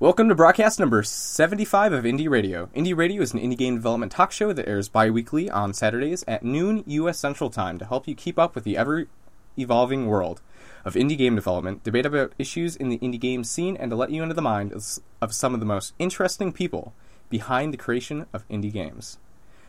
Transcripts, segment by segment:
Welcome to broadcast number 75 of Indie Radio. Indie Radio is an indie game development talk show that airs bi weekly on Saturdays at noon U.S. Central Time to help you keep up with the ever evolving world of indie game development, debate about issues in the indie game scene, and to let you into the mind of some of the most interesting people behind the creation of indie games.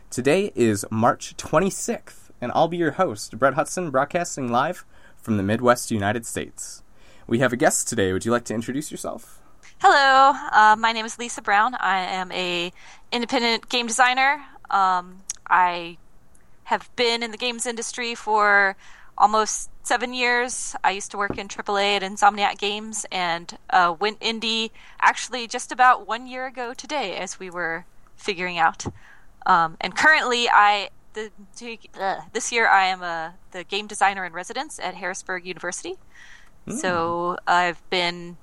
Today is March 26th, and I'll be your host, Brett Hudson, broadcasting live from the Midwest United States. We have a guest today. Would you like to introduce yourself? Hello, uh, my name is Lisa Brown. I am a independent game designer. Um, I have been in the games industry for almost seven years. I used to work in AAA at Insomniac Games and uh, went indie actually just about one year ago today, as we were figuring out. Um, and currently, I the, uh, this year I am a the game designer in residence at Harrisburg University. Mm. So I've been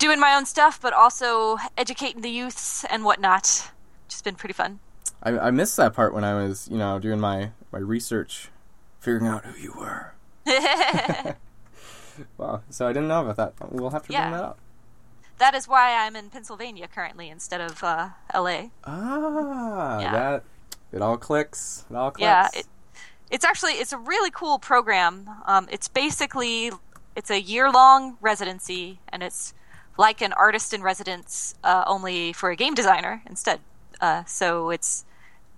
doing my own stuff, but also educating the youths and whatnot. Just been pretty fun. I, I missed that part when I was, you know, doing my, my research, figuring out who you were. wow. So I didn't know about that. We'll have to yeah. bring that up. That is why I'm in Pennsylvania currently instead of uh, L.A. Ah, yeah. that it all clicks. It all clicks. Yeah, it, it's actually it's a really cool program. Um, it's basically it's a year long residency, and it's like an artist in residence, uh, only for a game designer instead. Uh, so it's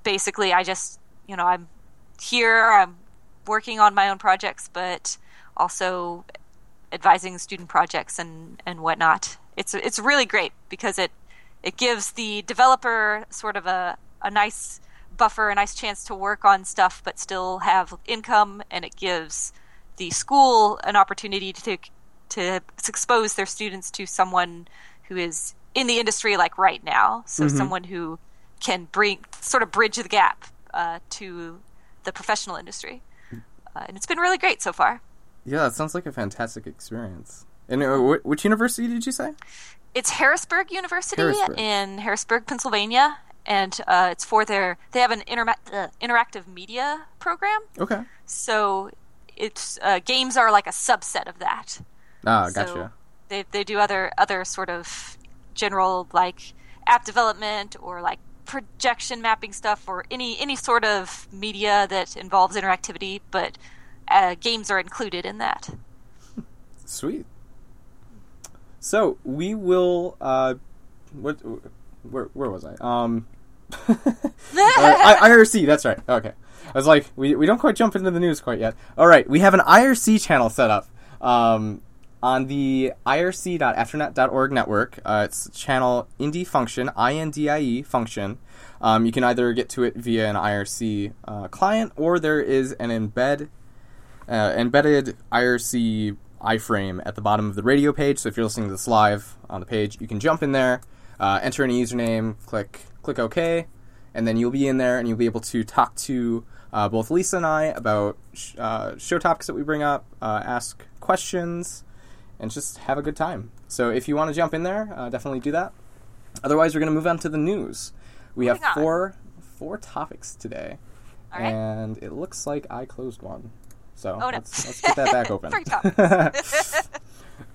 basically I just you know I'm here, I'm working on my own projects, but also advising student projects and and whatnot. It's it's really great because it it gives the developer sort of a a nice buffer, a nice chance to work on stuff, but still have income, and it gives the school an opportunity to to expose their students to someone who is in the industry like right now. So mm-hmm. someone who can bring sort of bridge the gap uh, to the professional industry, uh, and it's been really great so far. Yeah, it sounds like a fantastic experience. And uh, which university did you say? It's Harrisburg University Harrisburg. in Harrisburg, Pennsylvania, and uh, it's for their they have an uh, interactive media program. Okay. So it's uh, games are like a subset of that. Ah, so gotcha. They they do other other sort of general like app development or like projection mapping stuff or any any sort of media that involves interactivity, but uh, games are included in that. Sweet. So we will. Uh, what? Where? Where was I? Um. uh, IRC. That's right. Okay. I was like, we, we don't quite jump into the news quite yet. All right, we have an IRC channel set up. Um, on the irc.afternet.org network. Uh, it's channel Indie Function, I N D I E Function. Um, you can either get to it via an IRC uh, client, or there is an embed uh, embedded IRC iframe at the bottom of the radio page. So if you're listening to this live on the page, you can jump in there, uh, enter any username, click click OK, and then you'll be in there and you'll be able to talk to uh, both Lisa and I about sh- uh, show topics that we bring up, ask questions and just have a good time. So if you want to jump in there, uh, definitely do that. Otherwise, we're going to move on to the news. We Moving have four four topics today, and it looks like I closed one. So oh, no. let's, let's get that back open.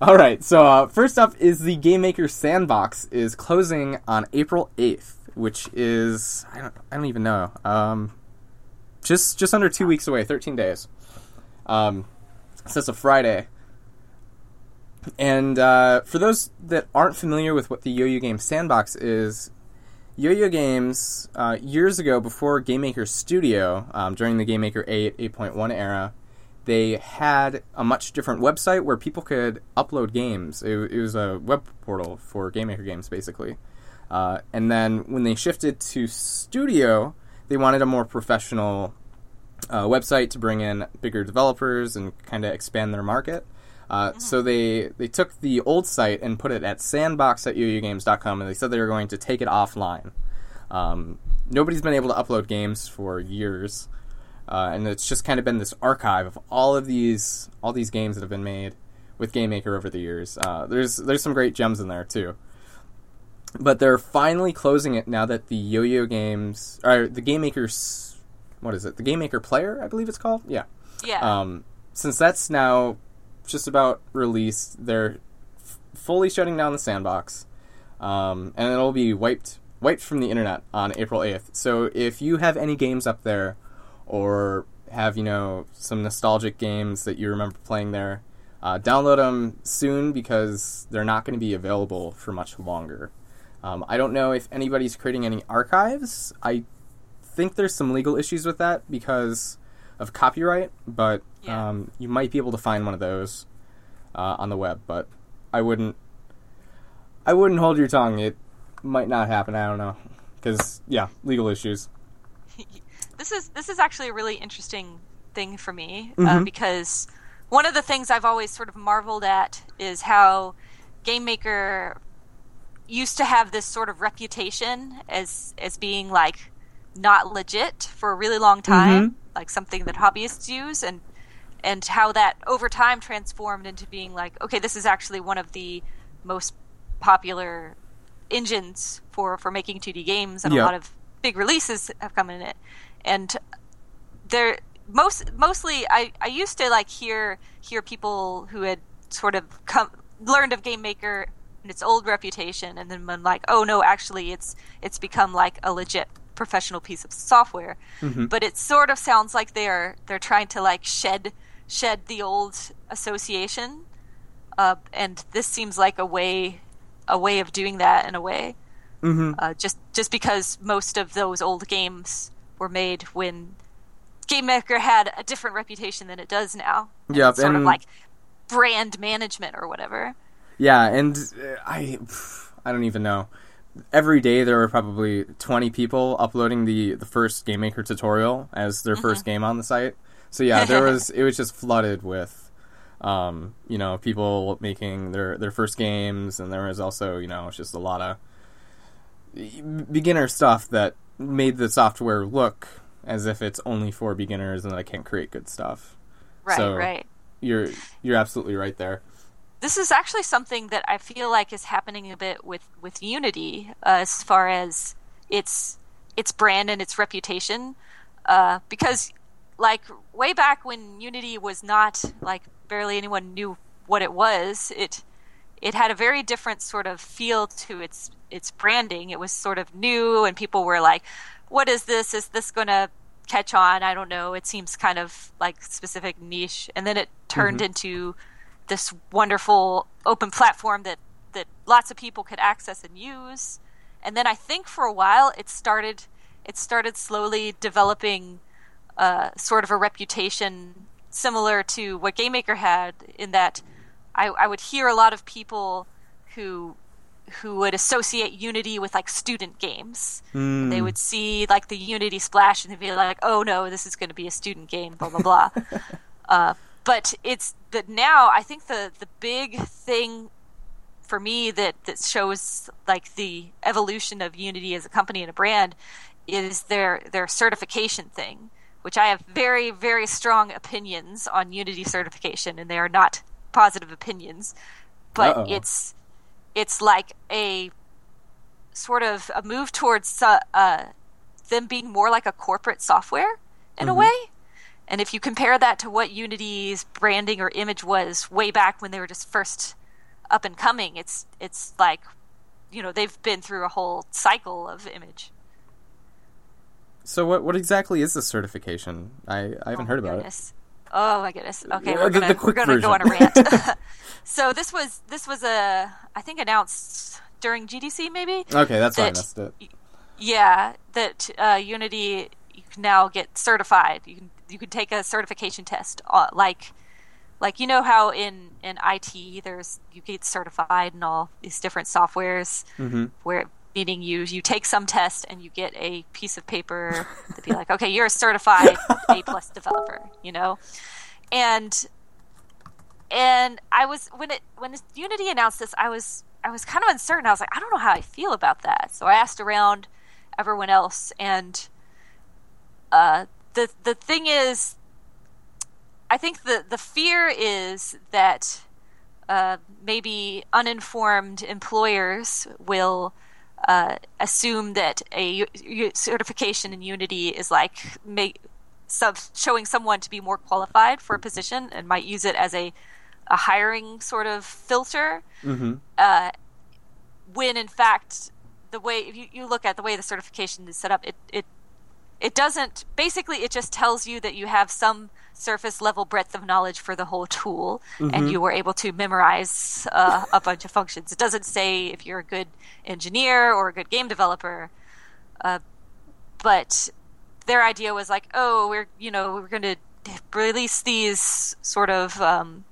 All right. So uh, first up is the Game Maker Sandbox is closing on April eighth, which is I don't I don't even know. Um, just just under two weeks away, thirteen days. Um, so it's a Friday. And uh, for those that aren't familiar with what the Yo-Yo Game Sandbox is, Yo-Yo Games uh, years ago, before Game Maker Studio, um, during the Game Maker 8, 8.1 era, they had a much different website where people could upload games. It, it was a web portal for Game Maker games, basically. Uh, and then when they shifted to Studio, they wanted a more professional uh, website to bring in bigger developers and kind of expand their market. Uh, So they they took the old site and put it at sandbox at yoyogames.com, and they said they were going to take it offline. Um, nobody's been able to upload games for years, uh, and it's just kind of been this archive of all of these all these games that have been made with Game Maker over the years. Uh, there's there's some great gems in there too. But they're finally closing it now that the Yo-Yo Games or the Game Maker's what is it? The Game Maker Player, I believe it's called. Yeah. Yeah. Um, since that's now just about released. They're f- fully shutting down the sandbox. um, and it'll be wiped wiped from the internet on April eighth. So if you have any games up there, or have you know some nostalgic games that you remember playing there, uh, download them soon because they're not going to be available for much longer. Um, I don't know if anybody's creating any archives. I think there's some legal issues with that because of copyright, but Yeah. um, you might be able to find one of those uh, on the web. But I wouldn't. I wouldn't hold your tongue. It might not happen. I don't know because yeah, legal issues. this is this is actually a really interesting thing for me uh, Mhm. because one of the things I've always sort of marveled at is how Game Maker used to have this sort of reputation as as being like not legit for a really long time, like something that hobbyists use, and and how that over time transformed into being like, okay, this is actually one of the most popular engines for for making 2D games, and Yeah. a lot of big releases have come in it. And there most mostly I, I used to like hear hear people who had sort of come learned of game maker and its old reputation and then when like oh no actually it's it's become like a legit professional piece of software Mhm. but it sort of sounds like they're they're trying to like shed shed the old association uh, and this seems like a way a way of doing that in a way Mm-hmm. uh, just just because most of those old games were made when Game Maker had a different reputation than it does now. And Yep, sort of like brand management or whatever. Yeah, and uh, I, I don't even know. Every day there were probably twenty people uploading the the first Game Maker tutorial as their first game on the site. So yeah, there was it was just flooded with, um, you know, people making their their first games, and there was also you know just a lot of beginner stuff that made the software look as if it's only for beginners and that I can't create good stuff. Right, So- right. You're you're absolutely right there. This is actually something that I feel like is happening a bit with with Unity uh, as far as its its brand and its reputation, uh, because like way back when Unity was not like barely anyone knew what it was, it it had a very different sort of feel to its its branding. It was sort of new, and people were like, "What is this? Is this going to catch on?" I don't know. It seems kind of like specific niche, and then it turned into this wonderful open platform that that lots of people could access and use. And then I think for a while it started it started slowly developing uh, sort of a reputation similar to what GameMaker had in that I, I would hear a lot of people who who would associate Unity with like student games. Mm. They would see like the Unity splash and they'd be like, "Oh no, this is going to be a student game." Blah blah blah. uh, but it's but now I think the the big thing for me that that shows like the evolution of Unity as a company and a brand is their their certification thing, which I have very very strong opinions on Unity certification, and they are not positive opinions, but Uh-oh. it's it's like a sort of a move towards uh, uh, them being more like a corporate software in a way. And if you compare that to what Unity's branding or image was way back when they were just first up and coming, it's it's like you know they've been through a whole cycle of image. So what what exactly is this certification? I, I haven't Oh heard about goodness. Oh my goodness. Okay, Yeah, we're gonna we're gonna go on a rant. so this was this was a I think announced during GDC maybe. Okay, that's why I that- missed it. Yeah, that uh, Unity you can now get certified. You can you can take a certification test uh, like like you know how in in IT there's you get certified and all these different softwares hmm where meaning you you take some test and you get a piece of paper to be like okay you're a certified A plus developer you know? And and I was when it when Unity announced this I was I was kind of uncertain. I was like I don't know how I feel about that. So I asked around everyone else and uh the the thing is I think the the fear is that uh, maybe uninformed employers will uh, assume that a certification in Unity is like make, sub, showing someone to be more qualified for a position and might use it as a, a hiring sort of filter. hmm Uh, when in fact the way if you, you look at the way the certification is set up, it it it doesn't basically it just tells you that you have some surface level breadth of knowledge for the whole tool Mm-hmm. and you were able to memorize uh, a bunch of functions it doesn't say if you're a good engineer or a good game developer uh, but their idea was like oh we're you know we're going to release these sort of um,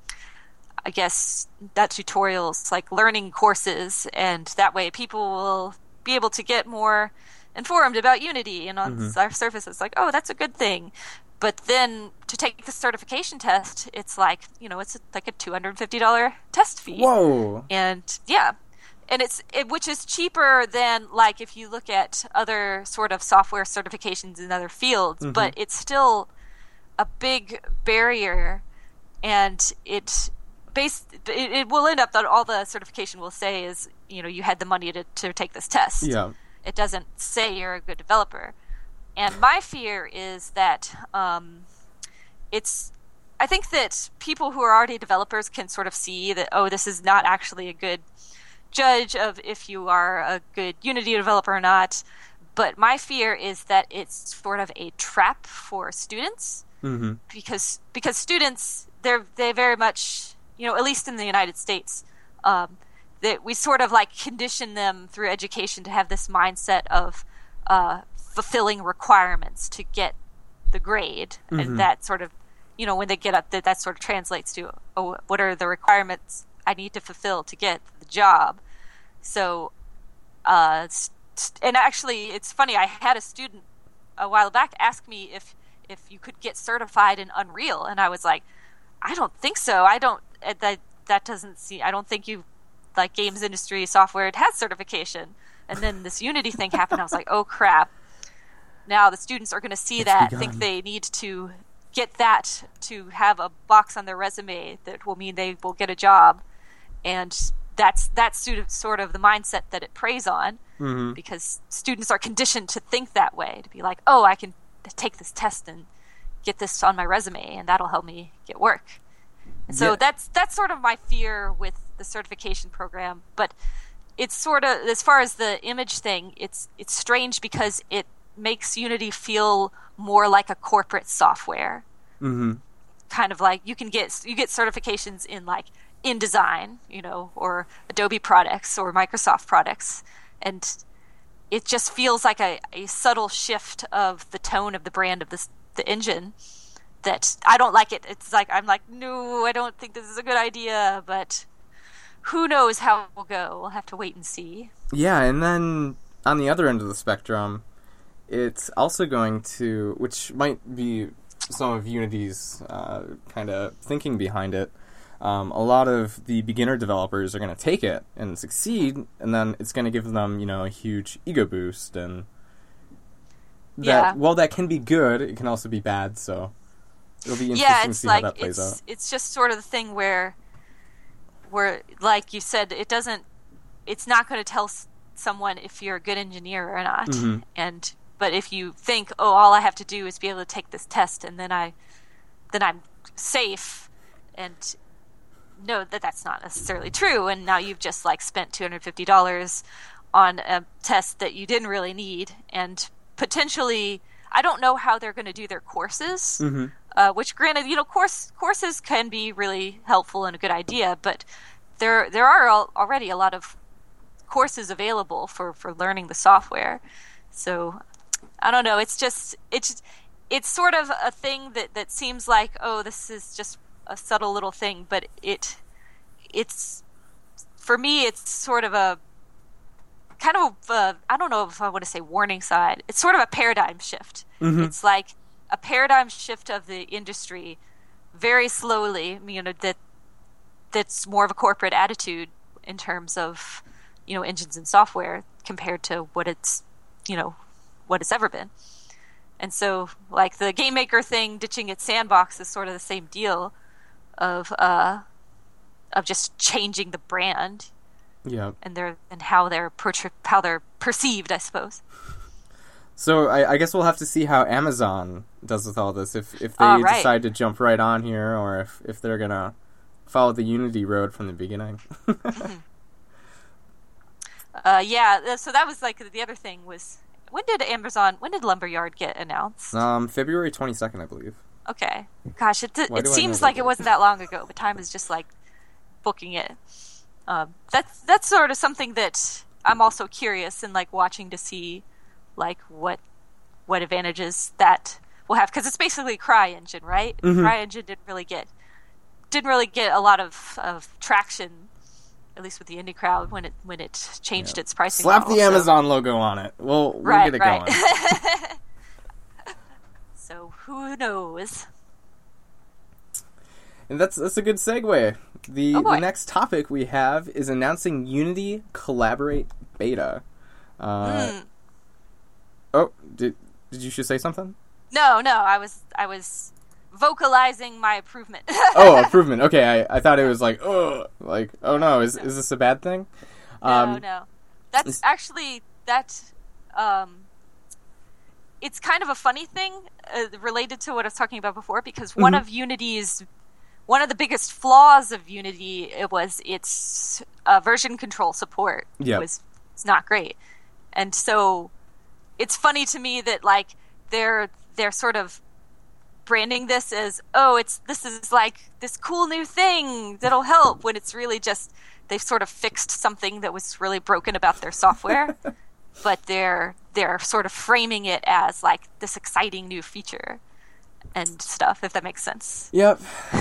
i guess that tutorials like learning courses and that way people will be able to get more informed about unity and on mm-hmm. our surface it's like oh that's a good thing. But then to take the certification test it's like you know it's like a $250 test fee. Whoa. and yeah. And it's it, which is cheaper than like if you look at other sort of software certifications in other fields mm-hmm. but it's still a big barrier and it based it, it will end up that all the certification will say is you know you had the money to, to take this test. Yeah. It doesn't say you're a good developer. And my fear is that um, it's. I think that people who are already developers can sort of see that, oh, this is not actually a good judge of if you are a good Unity developer or not. But my fear is that it's sort of a trap for students Mm-hmm. because because students they're they very much you know at least in the United States um, that we sort of like condition them through education to have this mindset of uh, fulfilling requirements to get the grade and that sort of you know when they get up that that sort of translates to oh, what are the requirements I need to fulfill to get the job so uh, and actually it's funny I had a student a while back ask me if if you could get certified in Unreal, and I was like, I don't think so. I don't uh, that that doesn't see. I don't think you like games industry software. It has certification, and then this Unity thing happened. I was like, oh crap! Now the students are going to see It's that, begun. think they need to get that to have a box on their resume that will mean they will get a job, and that's that's sort of- the mindset that it preys on Mm-hmm. because students are conditioned to think that way to be like oh i can take this test and get this on my resume and that'll help me get work and so Yeah. that's that's sort of my fear with the certification program but it's sort of as far as the image thing it's it's strange because it makes unity feel more like a corporate software Mm-hmm. kind of like you can get you get certifications in like InDesign, you know, or Adobe products or Microsoft products, and it just feels like a, a subtle shift of the tone of the brand of this the engine that I don't like it. It's like I'm like, no, I don't think this is a good idea, but who knows how it will go? We'll have to wait and see. Yeah, and then on the other end of the spectrum, it's also going to, which might be some of Unity's uh, kind of thinking behind it. Um, a lot of the beginner developers are going to take it and succeed, and then it's going to give them, you know, a huge ego boost. And that, Yeah. while that can be good, it can also be bad. So it'll be interesting yeah, to see like how that plays it's out. it's just sort of the thing where where like you said, it doesn't. It's not going to tell s- someone if you're a good engineer or not, Mhm. and but if you think, oh, all I have to do is be able to take this test, and then I then I'm safe, and no, that that's not necessarily true. And now you've just like spent two hundred fifty dollars on a test that you didn't really need, and potentially, I don't know how they're going to do their courses. Mhm. Uh, which, granted, you know, course courses can be really helpful and a good idea, but there there are al- already a lot of courses available for for learning the software. So I don't know. It's just it's it's sort of a thing that that seems like oh this is just a subtle little thing, but it it's for me it's sort of a kind of a, I don't know if I want to say warning sign. It's sort of a paradigm shift. Mhm. It's like a paradigm shift of the industry very slowly, you know, that that's more of a corporate attitude in terms of, you know, engines and software compared to what it's, you know, what it's ever been. And so, like the game maker thing, ditching its sandbox is sort of the same deal, of uh, of just changing the brand Yeah. and their and how they're how they're perceived, I suppose. So I, I guess we'll have to see how Amazon does with all this. If if they Ah, right. decide to jump right on here, or if if they're gonna follow the Unity road from the beginning. Uh, yeah, so that was like the other thing was when did Amazon when did Lumberyard get announced? Um, February twenty second, I believe. Okay, gosh, it it do I know seems like it wasn't that long ago, but time is just like booking it. Um, that's that's sort of something that I'm also curious and like watching to see like what what advantages that will have because it's basically a Cry engine, right? Mhm. Cry engine didn't really get didn't really get a lot of, of traction, at least with the indie crowd when it when it changed Yeah. its pricing. Slap model, the so- Amazon logo on it. We'll we'll right, get it right. going. so who knows? And that's that's a good segue. The Oh, the next topic we have is announcing Unity Collaborate Beta. Uh, Hmm. Oh, did did you should say something? No, no, I was I was vocalizing my improvement. Oh, improvement. Okay, I, I thought it was like oh like oh no is is this a bad thing? no, no. That's actually that. Um, it's kind of a funny thing uh, related to what I was talking about before because one Mhm. of Unity's one of the biggest flaws of Unity it was its uh, version control support Yep. was it's not great, and so it's funny to me that like they're they're sort of branding this as oh it's this is like this cool new thing that'll help when it's really just they've sort of fixed something that was really broken about their software. But they're they're sort of framing it as like this exciting new feature and stuff if that makes sense. Yep,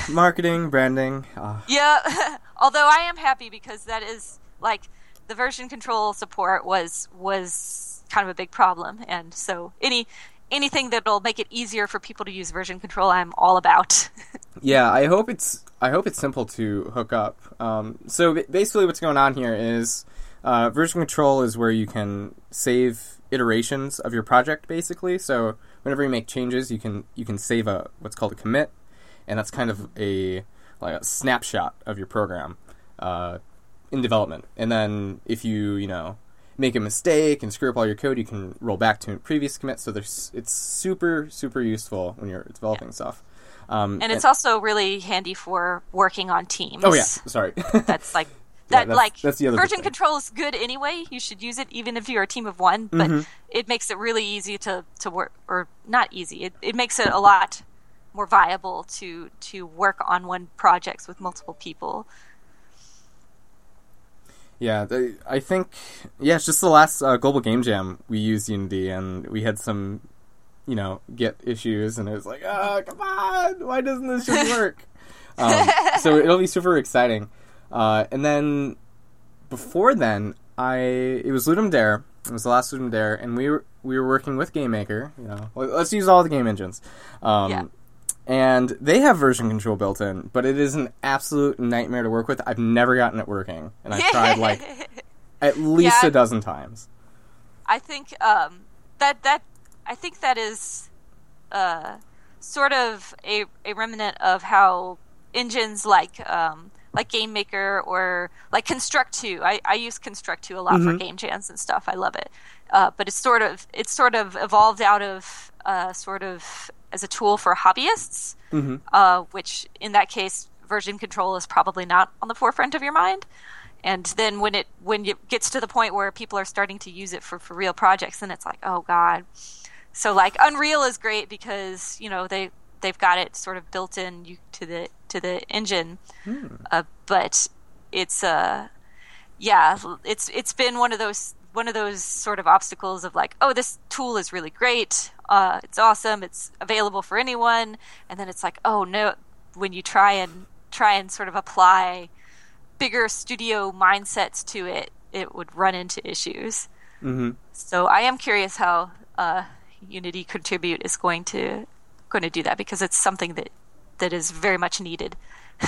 marketing, branding. Uh, yeah. Although i am happy because that is like the version control support was was kind of a big problem and so any anything that'll make it easier for people to use version control i'm all about Yeah, I hope it's I hope it's simple to hook up. Um, so basically, what's going on here is uh, version control is where you can save iterations of your project. Basically, so whenever you make changes, you can you can save a what's called a commit, and that's kind of a like a snapshot of your program uh, in development. And then if you you know make a mistake and screw up all your code, you can roll back to a previous commit. So there's it's super super useful when you're developing stuff. Um, and it's also really handy for working on teams Oh yeah, sorry. that's like Yeah, that that's- like that's the other version control is good anyway you should use it even if you're a team of one but Mhm. it makes it really easy to to work or not easy it, it makes it a lot more viable to to work on one projects with multiple people yeah, I think yeah, it's just the last uh, global game jam we used Unity and we had some, you know, Git issues and it was like, oh come on, why doesn't this just work? um, so it'll be super exciting. Uh, and then before then, I it was Ludum Dare. It was the last Ludum Dare, and we were we were working with GameMaker. You know, Let- let's use all the game engines. Um, Yeah. And they have version control built in, but it is an absolute nightmare to work with. I've never gotten it working, and I've tried like at least Yeah. a dozen times. I think um, that that I think that is uh, sort of a, a remnant of how engines like um, like Game Maker or like Construct Two. I, I use Construct Two a lot for Mhm. game jams and stuff. I love it, uh, but it's sort of it's sort of evolved out of uh, sort of as a tool for hobbyists, hmm uh, which in that case version control is probably not on the forefront of your mind. And then when it when it gets to the point where people are starting to use it for, for real projects, then it's like, oh god. So like Unreal is great because you know they they've got it sort of built in you, to the to the engine, uh, but it's uh yeah it's it's been one of those one of those sort of obstacles of like oh this tool is really great uh, it's awesome it's available for anyone and then it's like oh no when you try and try and sort of apply bigger studio mindsets to it it would run into issues hmm so i am curious how uh, unity contribute is going to going to do that because it's something that that is very much needed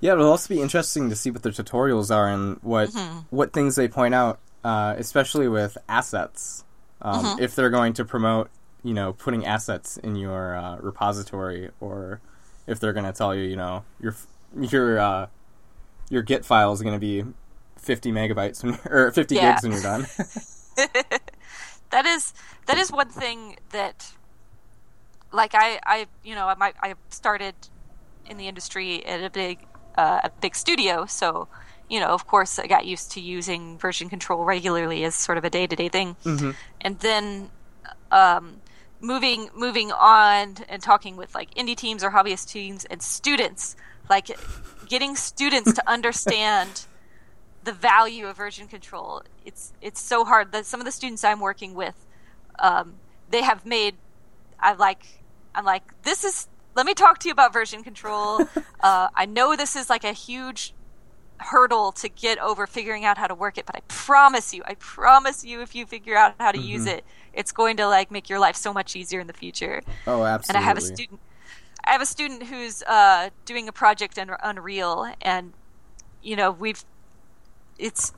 Yeah, it'll also be interesting to see what their tutorials are and what Mm-hmm. what things they point out, uh, especially with assets. Um, Mm-hmm. If they're going to promote, you know, putting assets in your uh, repository, or if they're going to tell you, you know, your your uh, your Git file is going to be fifty megabytes when, or fifty Yeah. gigs when you're done. that is that is one thing that like I I you know I might I started in the industry at a big uh, a big studio so you know, of course, I got used to using version control regularly as sort of a day to day thing, Mm-hmm. and then um, moving moving on and talking with like indie teams or hobbyist teams and students, like getting students to understand the value of version control. It's it's so hard that some of the students I'm working with, um, they have made. I like. I'm like this is. Let me talk to you about version control. uh, I know this is like a huge hurdle to get over figuring out how to work it but i promise you i promise you if you figure out how to use it it's going to like make your life so much easier in the future Oh, absolutely and. I have a student. I have a student who's uh, doing a project in Unreal, and you know we've it's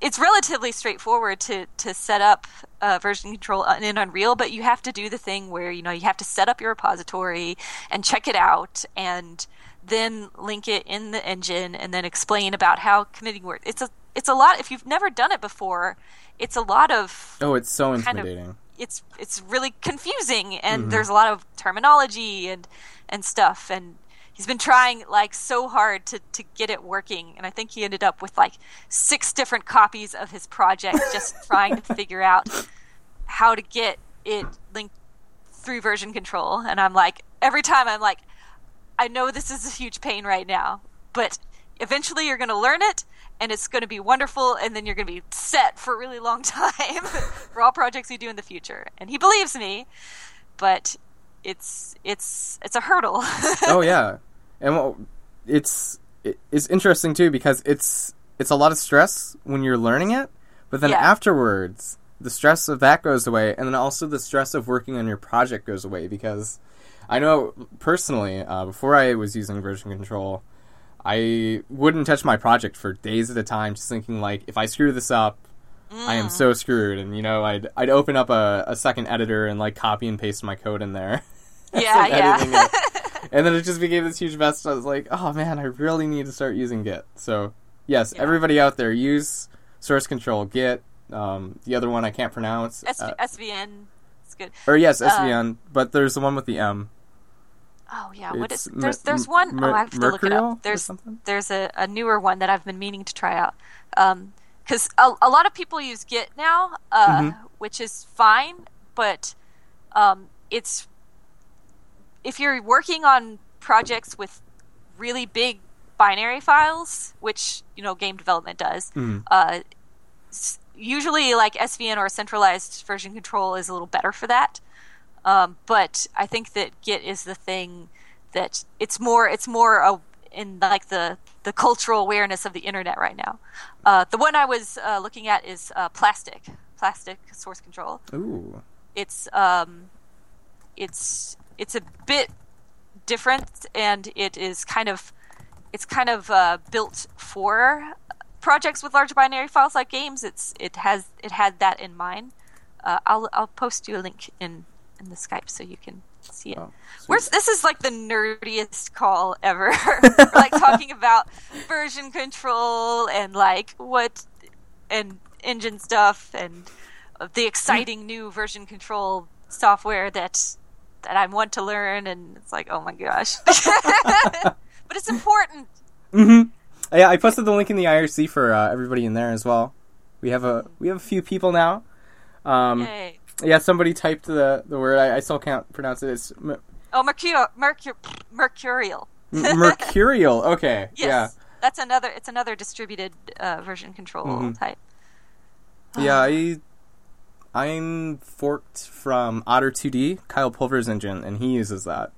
it's relatively straightforward to to set up uh, version control in Unreal, but you have to do the thing where you know you have to set up your repository and check it out, and then link it in the engine, and then explain about how committing works. It's a it's a lot. If you've never done it before, it's a lot of Oh, it's so kind of- intimidating. it's it's really confusing and mm-hmm. there's a lot of terminology and and stuff and he's been trying like so hard to to get it working and I think he ended up with like six different copies of his project just trying to figure out how to get it linked through version control and I'm like every time I'm like I know this is a huge pain right now but eventually you're going to learn it and it's going to be wonderful and then you're going to be set for a really long time for all projects you do in the future. And he believes me but it's it's it's a hurdle. Oh yeah, and well, it's it's interesting too because it's it's a lot of stress when you're learning it, but then Yeah. afterwards the stress of that goes away, and then also the stress of working on your project goes away because I know personally uh, before I was using version control. I wouldn't touch my project for days at a time, just thinking like, if I screw this up, I am so screwed. And you know, I'd I'd open up a, a second editor and like copy and paste my code in there. yeah yeah and then it just became this huge mess. I was like, oh man, I really need to start using Git. So yes, Yeah. everybody out there, use source control Git. Um, the other one I can't pronounce. SV- uh, svn it's good or yes, uh, SVN, but there's the one with the M. oh yeah what It's is there's there's one Mer- oh i have to look it up. There's there's a, a newer one that i've been meaning to try out. Because a, a lot of people use git now uh, Mhm. which is fine but um, it's if you're working on projects with really big binary files which you know game development does Mhm. uh, usually like svn or centralized version control is a little better for that um, but I think that Git is the thing that it's more it's more a, in like the the cultural awareness of the internet right now. Uh, the one I was uh, looking at is uh, Plastic, Plastic source control. Ooh. It's um, it's it's a bit different, and it is kind of it's kind of uh, built for projects with large binary files like games. It's it has it had that in mind. Uh, I'll I'll post you a link in in the Skype so you can see it. Oh. Where's this is like the nerdiest call ever. Like talking about version control and like what and engine stuff and the exciting new version control software that that I want to learn and it's like oh my gosh. but it's important. Mm-hmm. Yeah, I posted the link in the IRC for uh, everybody in there as well. We have a we have a few people now. Um. yeah, somebody typed the the word. I, I still can't pronounce it. It's m- Oh, mercur- mercur- mercurial. m- mercurial. Okay. Yes. Yeah. That's another it's another distributed uh, version control Mhm. type. Yeah, I I'm forked from Otter 2D, Kyle Pulver's engine, and he uses that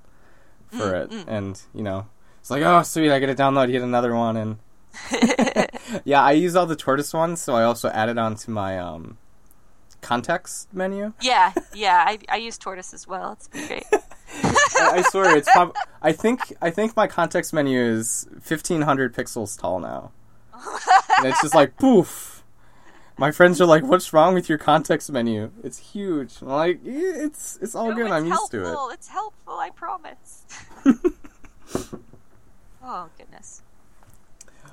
for it. And you know, it's like, oh sweet, I get to download yet another one. And yeah, I use all the Tortoise ones, so I also added on to my um context menu. Yeah, yeah, I, I use Tortoise as well. It's been great. I, I swear, it's prob- I think I think my context menu is 1500 pixels tall now, and it's just like poof. My friends are like, "What's wrong with your context menu? It's huge." I'm like, "It's it's all No, good. it's I'm used to it." It's helpful, I promise. oh goodness.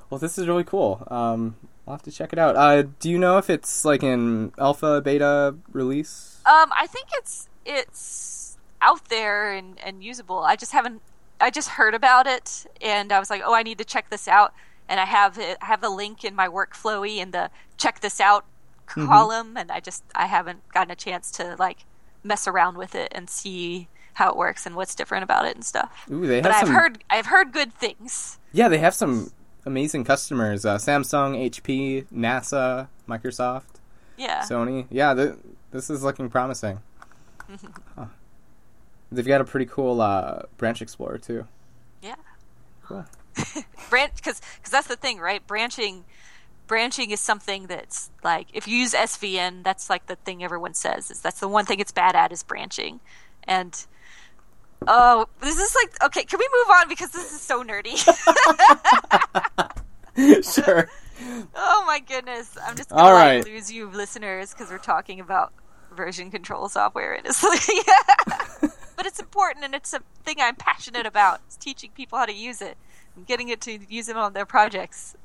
Well, this is really cool. Um, I'll have to check it out. Uh, do you know if it's like in alpha, beta release? Um, I think it's it's out there and, and usable. I just haven't. I just heard about it, and I was like, oh, I need to check this out. and I have it, I have a link in my workflowy in the check this out Mm-hmm. column, and I just I haven't gotten a chance to like mess around with it and see how it works and what's different about it and stuff. Ooh, they have But I've heard I've heard good things. Yeah, they have some amazing customers: uh, Samsung, HP, NASA, Microsoft, Yeah. Sony. Yeah, th- this is looking promising. Huh. They've got a pretty cool uh, branch explorer too. yeah. Cool. branch because that's the thing right branching branching is something that's like if you use svn that's like the thing everyone says is that's the one thing it's bad at is branching and oh this is like okay can we move on? Because this is so nerdy. Sure. oh my goodness. I'm just gonna All like, lose you listeners because we're talking about version control software and it's like yeah. but it's important and it's a thing i'm passionate about. It's teaching people how to use it and getting it to use it on their projects.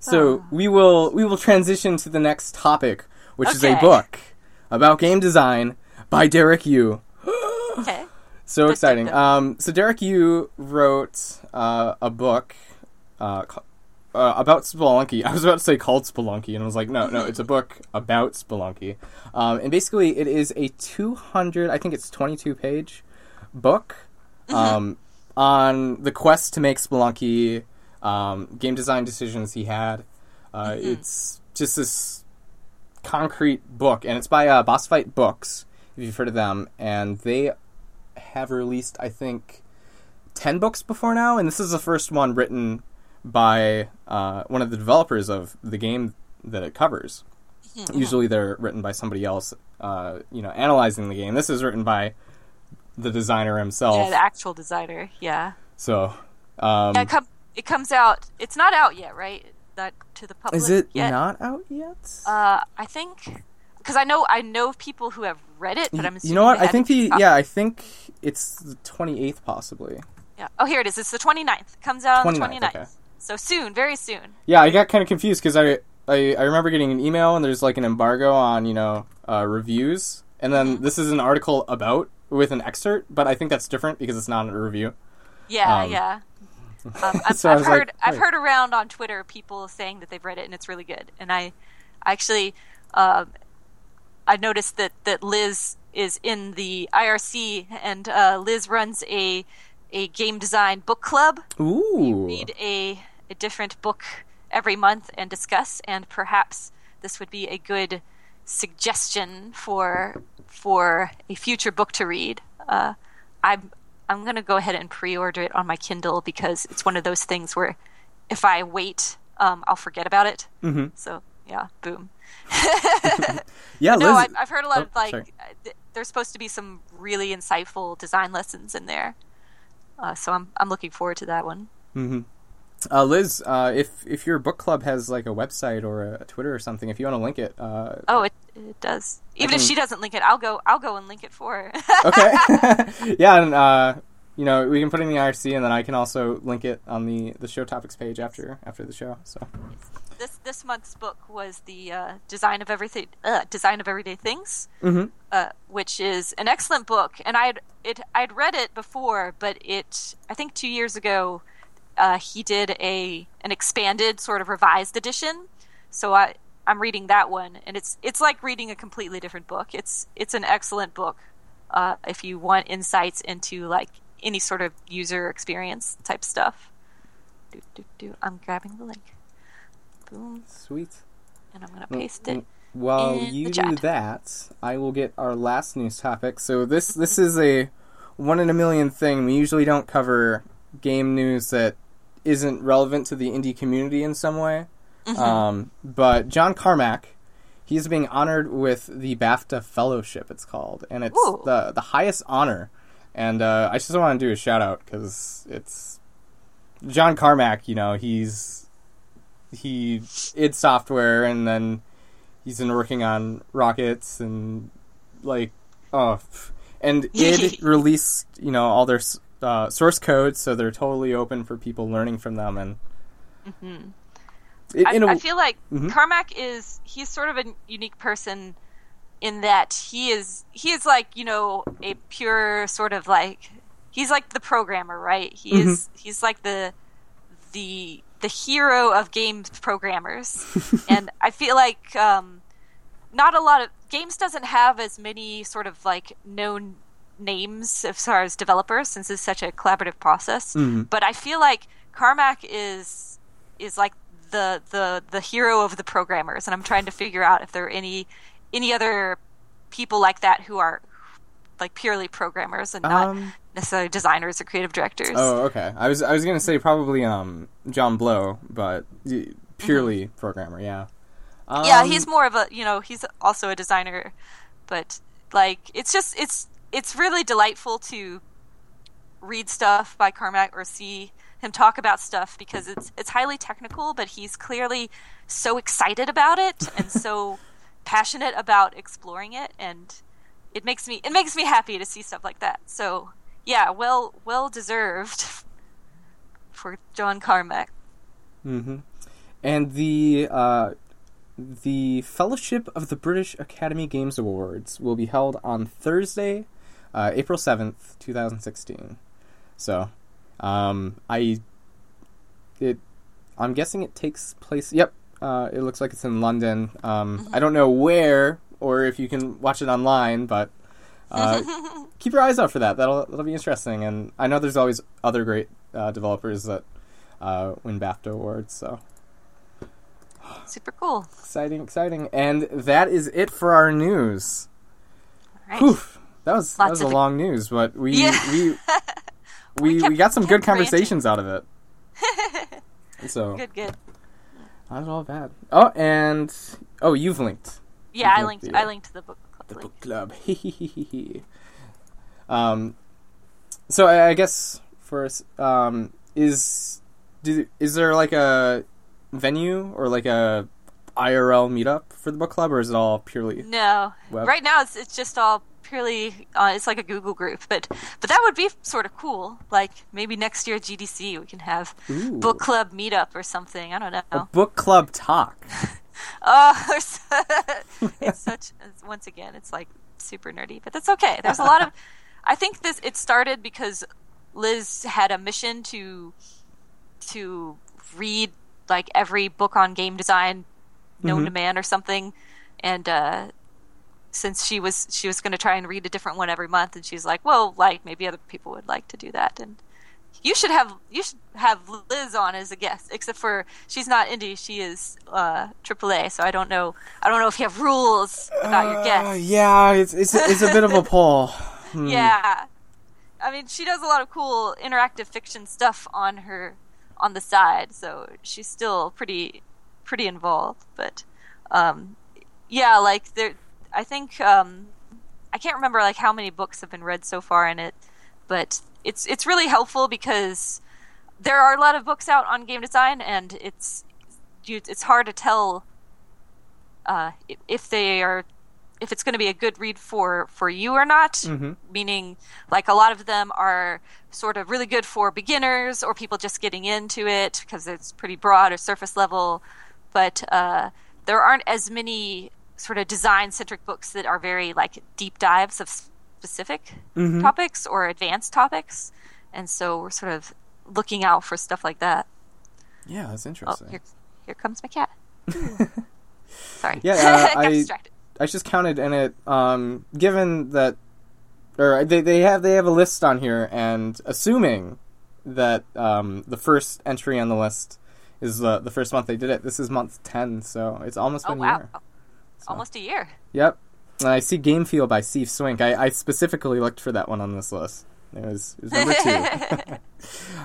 So oh. we will we will transition to the next topic, which is a book about game design by Derek Yu. Okay So exciting. Um, so Derek Yu wrote uh, a book uh, uh, about Spelunky. I was about to say called Spelunky, and I was like, no, no, it's a book about Spelunky. Um, and basically, it is a 200, I think it's 22 page book um, on the quest to make Spelunky, um, game design decisions he had. Uh, It's just this concrete book, and it's by uh, Boss Fight Books, if you've heard of them, and they have released, I think, 10 books before now, and this is the first one written by uh, one of the developers of the game that it covers. Usually they're written by somebody else, uh, you know, analyzing the game. This is written by the designer himself. Yeah, the actual designer. Yeah. so, um, Yeah, it, com- it comes out. It's not out yet, right? That to the public. is it yet. not out yet? Uh, I think because I know I know people who have read it, but I'm you know what? I think the yeah, I think it's the 28th possibly. yeah. Oh, here it is. It's the 29th. Comes out on the 29th, 29th. okay. So soon, very soon. Yeah, I got kind of confused because I, I I remember getting an email and there's like an embargo on you know uh, reviews, and then Mm-hmm. this is an article about with an excerpt, but I think that's different because it's not a review. Yeah, Um, yeah. Um, I've, So I've was like, heard I've heard around on Twitter people saying that they've read it and it's really good. And I I actually um I noticed that that Liz is in the IRC and uh, Liz runs a a game design book club. Ooh, Read a a different book every month and discuss. And perhaps this would be a good suggestion for for a future book to read. Uh, I'm I'm gonna go ahead and pre-order it on my Kindle because it's one of those things where if I wait, um, I'll forget about it. Mhm. So yeah, boom. yeah, No, Liz. I've, heard a lot Oh, of like sorry. uh, th- there's supposed to be some really insightful design lessons in there. Uh, so I'm I'm looking forward to that one. hmm Uh, Liz, uh, if if your book club has like a website or a, Twitter or something, if you want to link it, uh, Oh, it it does. Even if she doesn't link it, I'll go. I'll go and link it for her. okay, yeah, and uh, you know we can put it in the IRC, and then I can also link it on the the show topics page after after the show. So this this month's book was the uh, design of everything, uh, design of everyday things, Mhm. uh, which is an excellent book. And I it I'd read it before, but it I think two years ago uh, he did a an expanded sort of revised edition. So I I'm reading that one, and it's it's like reading a completely different book. It's it's an excellent book uh, if you want insights into like any sort of user experience type stuff. Do, do, do. I'm grabbing the link. Sweet. and I'm gonna paste it. While you do that, I will get our last news topic. So this this is a one in a million thing. We usually don't cover game news that isn't relevant to the indie community in some way. Mm-hmm. Um, but John Carmack, he's being honored with the BAFTA Fellowship. It's called, and it's Ooh. the the highest honor. And uh, I just want to do a shout out because it's John Carmack. You know, he's he id software, and then he's been working on rockets and like oh, and id released you know all their uh, source code, so they're totally open for people learning from them and. In- I, in a- I feel like Mhm. Carmack is he's sort of a unique person in that he is he is like you know a pure sort of like he's like the programmer right he Mm-hmm. is he's like the the the hero of game programmers, and I feel like um, not a lot of games doesn't have as many sort of like known names as far as developers since it's such a collaborative process. Mhm. But I feel like Carmack is is like the the the hero of the programmers, and I'm trying to figure out if there are any any other people like that who are like purely programmers and not Um, necessarily designers or creative directors. Oh, okay. I was I was gonna say probably um John Blow, but purely programmer. Yeah. Um, yeah, he's more of a you know he's also a designer, but like it's just it's it's really delightful to read stuff by Carmack or see him talk about stuff because it's it's highly technical, but he's clearly so excited about it and so passionate about exploring it, and it makes me it makes me happy to see stuff like that. So yeah, well well deserved for John Carmack. Mm-hmm. And the uh, the Fellowship of the British Academy Games Awards will be held on Thursday, uh, April seventh, two thousand sixteen. So, um, I it I'm guessing it takes place. Yep, uh, it looks like it's in London. Um, I don't know where or if you can watch it online, but. Uh, keep your eyes out for that. That'll that'll be interesting. And I know there's always other great uh, developers that uh, win BAFTA awards. So Super cool. exciting, exciting. And that is it for our news. All right. Whew, that was that was a long news, but we Yeah. we we, we, kept- got some good ranting. conversations out of it. So Good, good. not all bad. Oh, and oh, you've linked Yeah, I Mhm, linked. I linked to the book the book club. um, so I, I guess first, um, is do, is there like a venue or like a IRL meetup for the book club, or is it all purely No, web? right now it's it's just all purely. Uh, it's like a Google group, but but that would be sort of cool. Like maybe next year at GDC we can have Ooh. book club meetup or something. I don't know. a book club talk? Oh, it's such. Once again, it's like super nerdy, but that's okay. There's a lot of. I think this it started because Liz had a mission to to read like every book on game design known to man or something, and uh, since she was she was going to try and read a different one every month, and she's like, well, like maybe other people would like to do that, and you should have you should have Liz on as a guest, except for she's not indie, she is uh, AAA, so I don't know I don't know if you have rules about your Uh, guests. yeah, it's it's it's a bit of a pull. Hmm. Yeah. I mean, she does a lot of cool interactive fiction stuff on her on the side, so she's still pretty pretty involved, but um yeah, like there I think um I can't remember like how many books have been read so far in it, but it's it's really helpful because there are a lot of books out on game design and it's you, it's hard to tell uh, if- they are if it's going to be a good read for for you or not Mhm. meaning like a lot of them are sort of really good for beginners or people just getting into it because it's pretty broad or surface level but uh, there aren't as many sort of design centric books that are very like deep dives of specific Mhm. topics or advanced topics and so we're sort of looking out for stuff like that Yeah, that's oh interesting. here, here comes my cat sorry Yeah, uh, got I- distracted I just counted, and it um, given that, or they they have they have a list on here, and assuming that um, the first entry on the list is uh, the first month they did it. This is month ten, so it's almost oh been a wow year. almost a year Yep. I see Game Feel by Steve Swink. I, I specifically looked for that one on this list. It was, it was number two.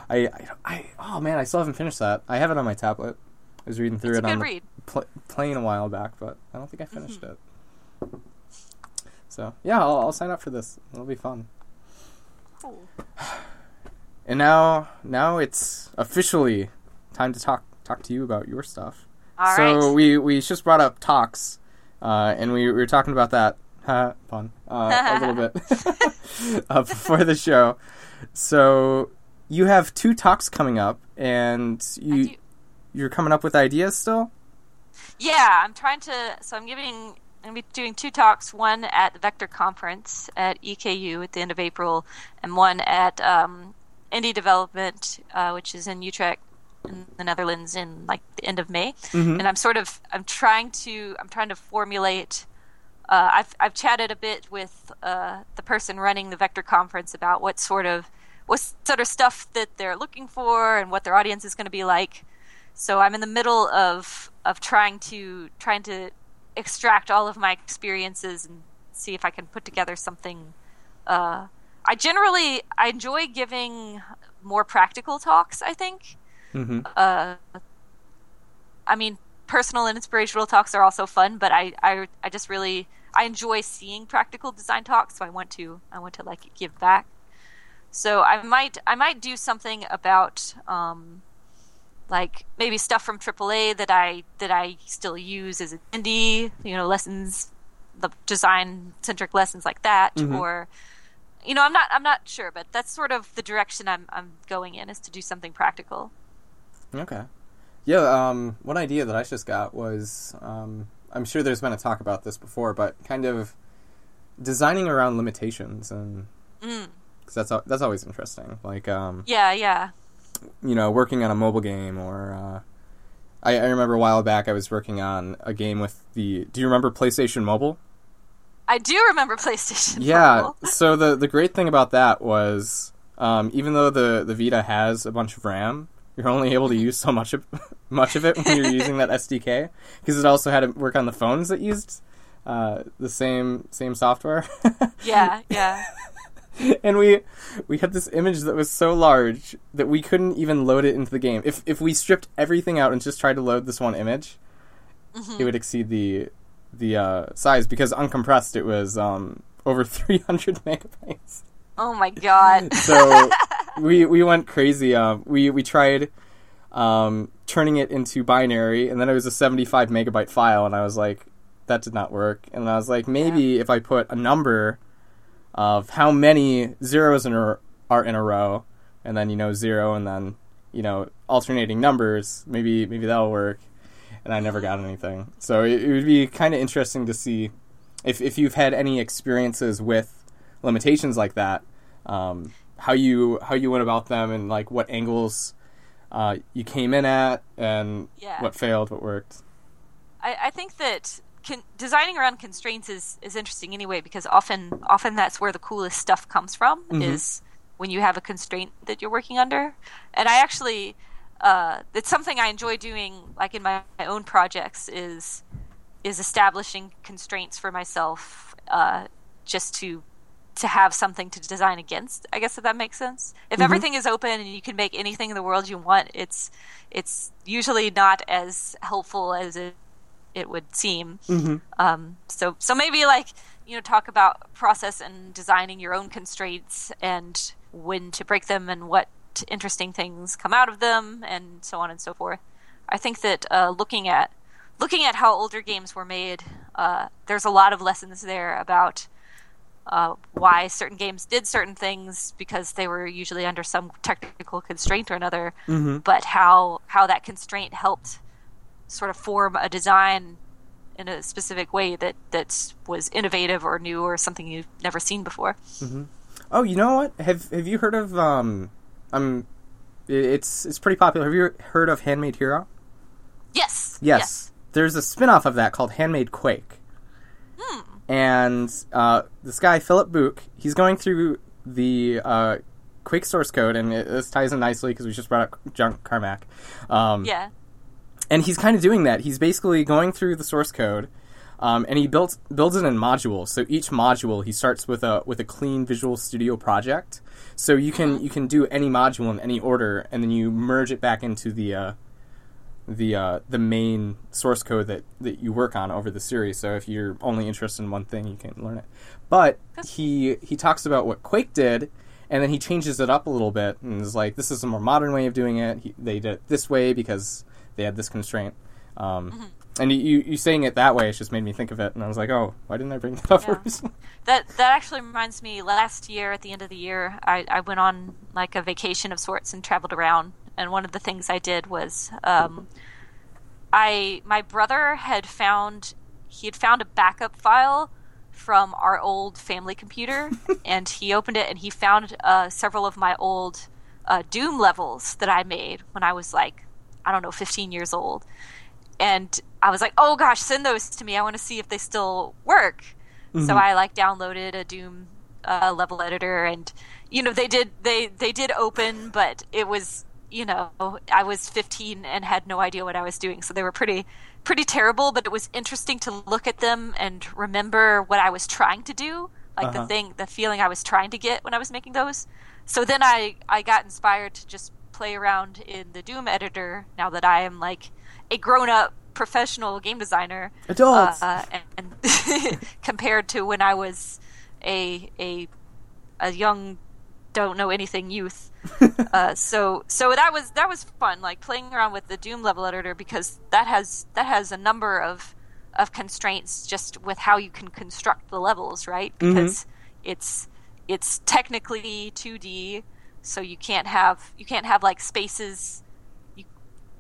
I, I, I, oh man, I still haven't finished that. I have it on my tablet. I was reading through it's it on good the read pl- playing a while back, but I don't think I finished Mm-hmm. it. So yeah, I'll, I'll sign up for this. It'll be fun. cool And now, now it's officially time to talk talk to you about your stuff. All so right. we we just brought up talks, uh, and we, we were talking about that uh, fun uh, a little bit uh, before the show. So you have two talks coming up, and you you're coming up with ideas still. Yeah, I'm trying to. So I'm giving. I'm gonna be doing two talks. One at the Vector Conference at EKU at the end of April, and one at um, Indievelopment, uh, which is in Utrecht, in the Netherlands in like the end of May, Mhm. and I'm sort of I'm trying to I'm trying to formulate. Uh, I've I've chatted a bit with uh, the person running the Vector conference about what sort of what sort of stuff that they're looking for and what their audience is going to be like. So I'm in the middle of of trying to trying to extract all of my experiences and see if I can put together something. Uh, I generally I enjoy giving more practical talks. I think. Hmm Uh, I mean, personal and inspirational talks are also fun, but I, I I just really I enjoy seeing practical design talks. So I want to I want to like give back. So I might I might do something about um, like maybe stuff from AAA that I that I still use as an indie, you know, lessons, the design centric lessons like that, Mhm. or you know, I'm not I'm not sure, but that's sort of the direction I'm I'm going in is to do something practical. Okay. Yeah, um, one idea that I just got was um, I'm sure there's been a talk about this before, but kind of designing around limitations, and Mm. cause that's that's always interesting. Like, um, Yeah, yeah. you know, working on a mobile game, or uh, I, I remember a while back I was working on a game with the. Do you remember PlayStation Mobile? I do remember PlayStation. Yeah. Mobile. So the the great thing about that was, um, even though the the Vita has a bunch of RAM, you're only able to use so much of much of it when you're using that SDK because it also had to work on the phones that used uh, the same same software. Yeah, yeah. and we we had this image that was so large that we couldn't even load it into the game. If if we stripped everything out and just tried to load this one image, Mm-hmm. it would exceed the the uh, size because uncompressed it was um, over 300 megabytes. Oh my god. So we we went crazy. Um, we we tried um, turning it into binary, and then it was a 75 megabyte file, and I was like, that did not work. And I was like, maybe if I put a number of how many zeros in a, are in a row, and then you know zero, and then you know alternating numbers, maybe maybe that'll work. And I never got anything. So it, it would be kind of interesting to see if if you've had any experiences with limitations like that, um, how you how you went about them, and like what angles uh, you came in at, and Yeah. what failed, what worked. I, I think that con- designing around constraints is, is interesting anyway because often often that's where the coolest stuff comes from Mhm. is when you have a constraint that you're working under. And I actually uh, it's something I enjoy doing like in my, my own projects is is establishing constraints for myself uh, just to to have something to design against. I guess if that makes sense. If Mhm. everything is open and you can make anything in the world you want, it's it's usually not as helpful as it it would seem. Mm-hmm. Um, so so maybe like you know talk about process and designing your own constraints and when to break them and what interesting things come out of them and so on and so forth. I think that uh, looking at looking at how older games were made, uh, there's a lot of lessons there about uh, why certain games did certain things because they were usually under some technical constraint or another, Mm-hmm. but how how that constraint helped sort of form a design in a specific way that that was innovative or new or something you've never seen before. Oh, you know what? Have Have you heard of um, um, it's it's pretty popular. Have you heard of Handmade Hero? Yes. Yes. There's a spin-off of that called Handmade Quake. And uh, this guy, Philip Buuck, he's going through the uh, Quake source code, and it, this ties in nicely because we just brought up John Carmack. Um, Yeah. and he's kind of doing that. He's basically going through the source code, um, and he built builds it in modules. So each module he starts with a with a clean Visual Studio project. So you can you can do any module in any order, and then you merge it back into the uh, the uh, the main source code that, that you work on over the series. So if you're only interested in one thing, you can learn it. But he he talks about what Quake did, and then he changes it up a little bit and is like, this is a more modern way of doing it. He, they did it this way because they had this constraint. Um, And you, you saying it that way, it just made me think of it, and I was like, oh, why didn't I bring that up Yeah. That that actually reminds me. Last year, at the end of the year, I, I went on like a vacation of sorts and traveled around. And one of the things I did was, um, I my brother had found he had found a backup file from our old family computer, and he opened it and he found uh, several of my old uh, Doom levels that I made when I was like I don't know, 15 years old. And I was like, oh gosh, send those to me. I want to see if they still work. Mm-hmm. So I like downloaded a Doom uh, level editor, and you know they did they they did open, but it was you know I was 15 and had no idea what I was doing, so they were pretty pretty terrible. But it was interesting to look at them and remember what I was trying to do, like uh-huh. the thing, the feeling I was trying to get when I was making those. So then I I got inspired to just play around in the Doom editor now that I am like a grown up professional game designer. Adults. Uh, and, and compared to when I was a a a young don't know anything youth. uh, so so that was that was fun, like playing around with the Doom level editor because that has that has a number of of constraints just with how you can construct the levels, right? Mm-hmm. Because mm-hmm. it's it's technically 2D, so you can't have you can't have like spaces you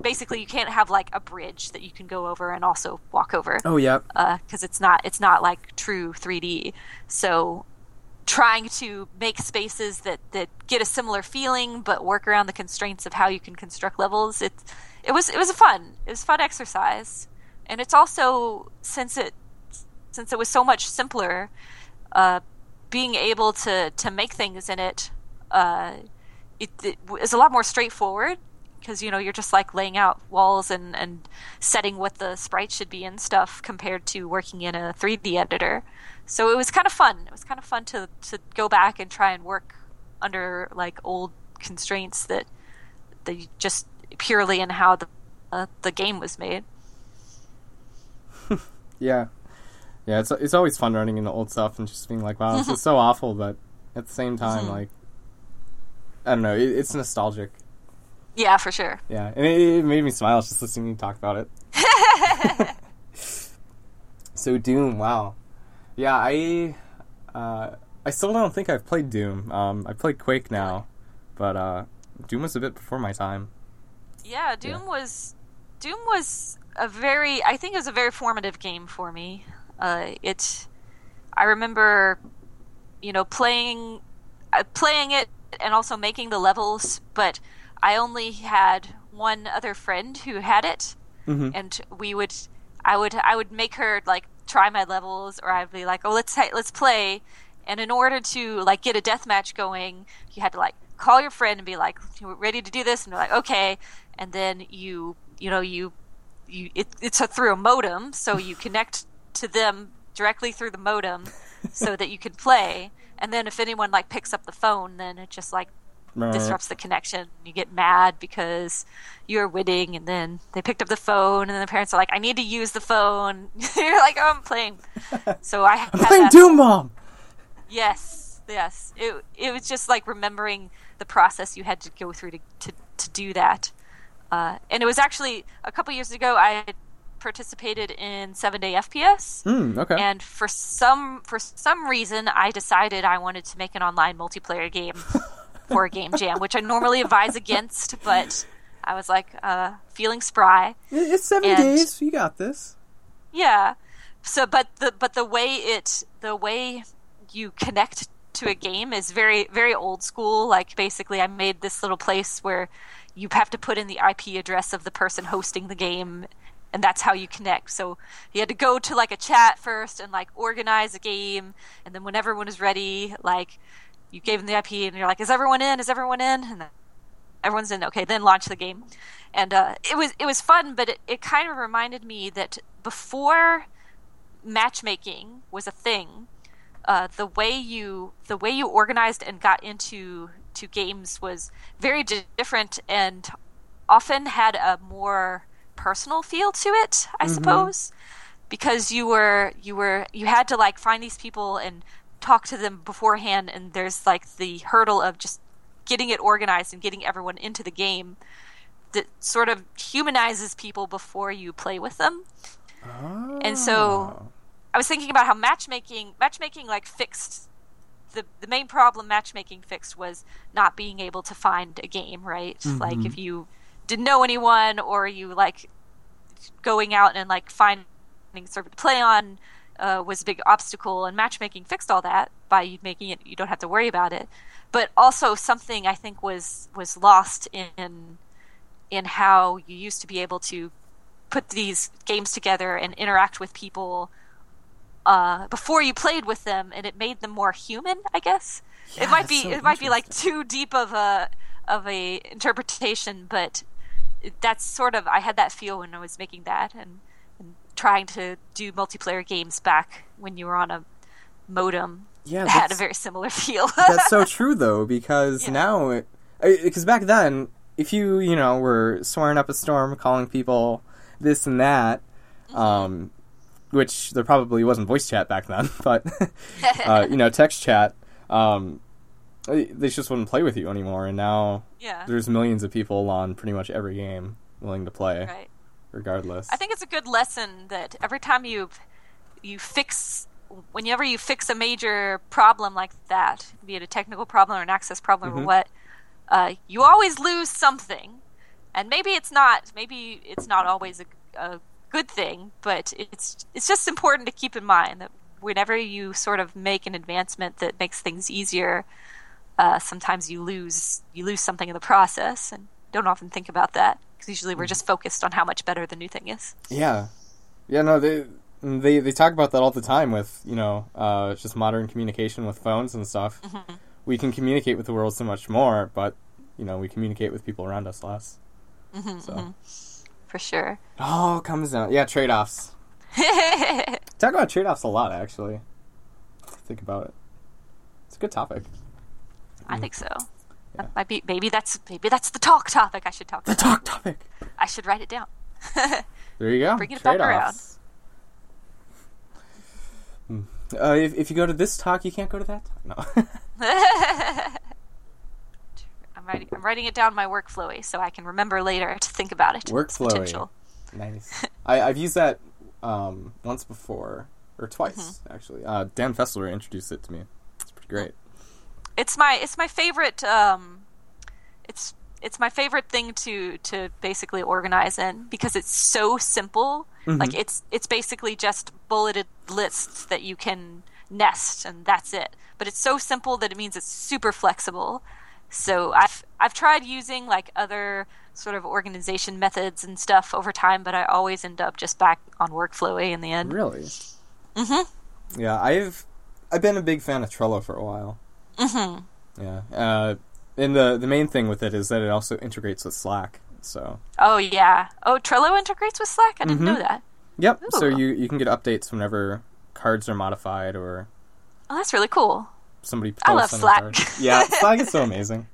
basically you can't have like a bridge that you can go over and also walk over oh yeah because uh, it's not it's not like true 3d so trying to make spaces that that get a similar feeling but work around the constraints of how you can construct levels it it was it was a fun it was fun exercise and it's also since it since it was so much simpler uh, being able to to make things in it uh, it, it is a lot more straightforward because you know you're just like laying out walls and and setting what the sprite should be and stuff compared to working in a 3D editor. So it was kind of fun. It was kind of fun to to go back and try and work under like old constraints that that just purely in how the uh, the game was made. yeah, yeah. It's it's always fun running into old stuff and just being like, wow, this is so awful, but at the same time, mm-hmm. like I don't know, it, it's nostalgic. Yeah, for sure. Yeah, and it, it made me smile just listening to you talk about it. so Doom, wow. Yeah, I uh, I still don't think I've played Doom. Um, I played Quake now, but uh, Doom was a bit before my time. Yeah, Doom yeah. was Doom was a very I think it was a very formative game for me. Uh, it I remember you know playing uh, playing it and also making the levels, but I only had one other friend who had it, mm-hmm. and we would, I would, I would make her like try my levels, or I'd be like, oh, let's let's play, and in order to like get a death match going, you had to like call your friend and be like, you ready to do this, and they're like, okay, and then you, you know, you, you, it, it's a, through a modem, so you connect to them directly through the modem, so that you can play. And then if anyone like picks up the phone, then it just like right. disrupts the connection. You get mad because you're winning, and then they picked up the phone, and then the parents are like, "I need to use the phone." you're like, "Oh, I'm playing." So I I'm playing Doom mom. Yes, yes. It it was just like remembering the process you had to go through to to, to do that. Uh, and it was actually a couple years ago. I participated in Seven Day FPS. Mm, okay. And for some for some reason, I decided I wanted to make an online multiplayer game for a game jam, which I normally advise against, but I was like uh, feeling spry. It's seven and, days. You got this. Yeah. So, but the but the way it the way you connect to a game is very very old school. Like basically, I made this little place where you have to put in the IP address of the person hosting the game and that's how you connect. So you had to go to like a chat first and like organize a game, and then when everyone is ready, like you gave them the IP, and you're like, "Is everyone in? Is everyone in?" And everyone's in. Okay, then launch the game, and uh, it was it was fun, but it, it kind of reminded me that before matchmaking was a thing, uh, the way you the way you organized and got into to games was very different and often had a more personal feel to it, I mm-hmm. suppose, because you were you were you had to like find these people and talk to them beforehand, and there's like the hurdle of just getting it organized and getting everyone into the game that sort of humanizes people before you play with them. Oh. And so ah. I was thinking about how matchmaking matchmaking like fixed the the main problem matchmaking fixed was not being able to find a game, right? Mm-hmm. Like if you didn't know anyone or you like going out and like finding server to play on uh, was a big obstacle and matchmaking fixed all that by making it you don't have to worry about it but also something i think was was lost in in how you used to be able to put these games together and interact with people uh, before you played with them, and it made them more human. I guess Yeah, it might be so it might be like too deep of a of a interpretation, but that's sort of I had that feel when I was making that and, and trying to do multiplayer games back when you were on a modem. Yeah, It had a very similar feel. That's so true though, because Yeah. now, because back then, if you you know were soaring up a storm, calling people this and that, Mm-hmm. um, which there probably wasn't voice chat back then, but uh, you know text chat, um, they they just wouldn't play with you anymore, and now yeah, there's millions of people on pretty much every game willing to play, right. Regardless. I think it's a good lesson that every time you you fix whenever you fix a major problem like that, be it a technical problem or an access problem or Mhm. what, uh, you always lose something, and maybe it's not maybe it's not always a, a good thing, but it's it's just important to keep in mind that whenever you sort of make an advancement that makes things easier, uh, sometimes you lose you lose something in the process, and don't often think about that because usually we're just focused on how much better the new thing is. Yeah, yeah. No, they they they talk about that all the time with you know uh, just modern communication with phones and stuff. Mm-hmm. We can communicate with the world so much more, but you know we communicate with people around us less. Mm-hmm, so for sure. Oh, comes down. Yeah, trade offs. Talk about trade offs a lot, actually. Think about it. It's a good topic. I think so. Yeah. That might be maybe that's maybe that's the talk topic I should talk The about. talk topic. I should write it down. There you go. Bring it back Trade-offs. Hmm. Uh, if, if you go to this talk, you can't go to that talk. No. I'm writing I'm writing it down my workflowy so I can remember later to think about it. Its Workflowy. potential. Nice. I, I've used that um, once before, or twice Mm-hmm. actually. Uh, Dan Fessler introduced it to me. It's pretty great. It's my it's my favorite um it's it's my favorite thing to to basically organize in because it's so simple. Like it's it's basically just bulleted lists that you can nest and that's it. But it's so simple that it means it's super flexible. So I've I've tried using like other sort of organization methods and stuff over time, but I always end up just back on workflowy in the end. Really. Mm-hmm. Yeah, I've I've been a big fan of Trello for a while. Mm-hmm. Yeah. Uh, and the the main thing with it is that it also integrates with Slack. So. Oh yeah. Oh, Trello integrates with Slack. I didn't know that. Yep. So you you can get updates whenever cards are modified or Oh, that's really cool. somebody posts I love on Slack. Yeah, Slack is so amazing.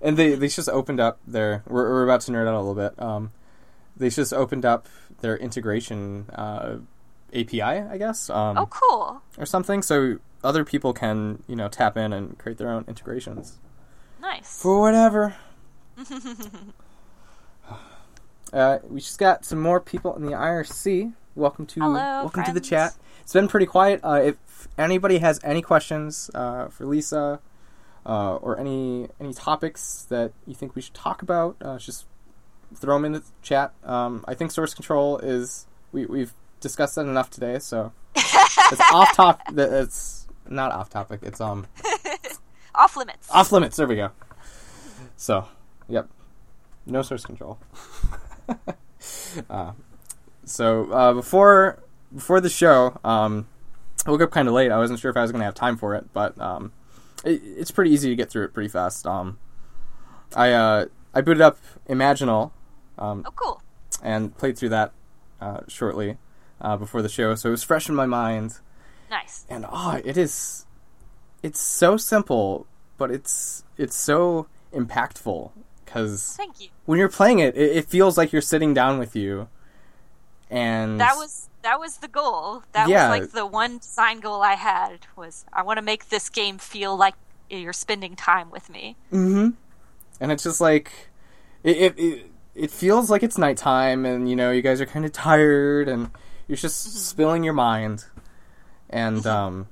And they they just opened up their we're, we're about to nerd out a little bit. Um, they just opened up their integration uh, API, I guess, um, Oh, cool. or something, so other people can you know tap in and create their own integrations Nice. for whatever. uh, we just got some more people in the IRC. Welcome to Hello, welcome to the chat. It's been pretty quiet. Uh, if anybody has any questions uh, for Lisa uh, or any any topics that you think we should talk about, uh, just throw them in the chat. Um, I think source control is we we've discussed that enough today, so it's off top. That It's not off topic. It's um Off limits. off limits. There we go. So, yep, no source control. uh, so uh, before before the show, um, I woke up kind of late. I wasn't sure if I was going to have time for it, but um, it, it's pretty easy to get through it pretty fast. Um, I uh, I booted up Imaginal um, Oh, cool. and played through that uh, shortly uh, before the show, so it was fresh in my mind Nice. and oh, it is it's so simple but it's it's so impactful because Thank you. when you're playing it, it it feels like you're sitting down with you and That was that was the goal. That Yeah. was like the one design goal I had was I want to make this game feel like you're spending time with me. Mm-hmm. and it's just like it, it it it feels like it's nighttime and you know you guys are kind of tired and you're just spilling your mind and um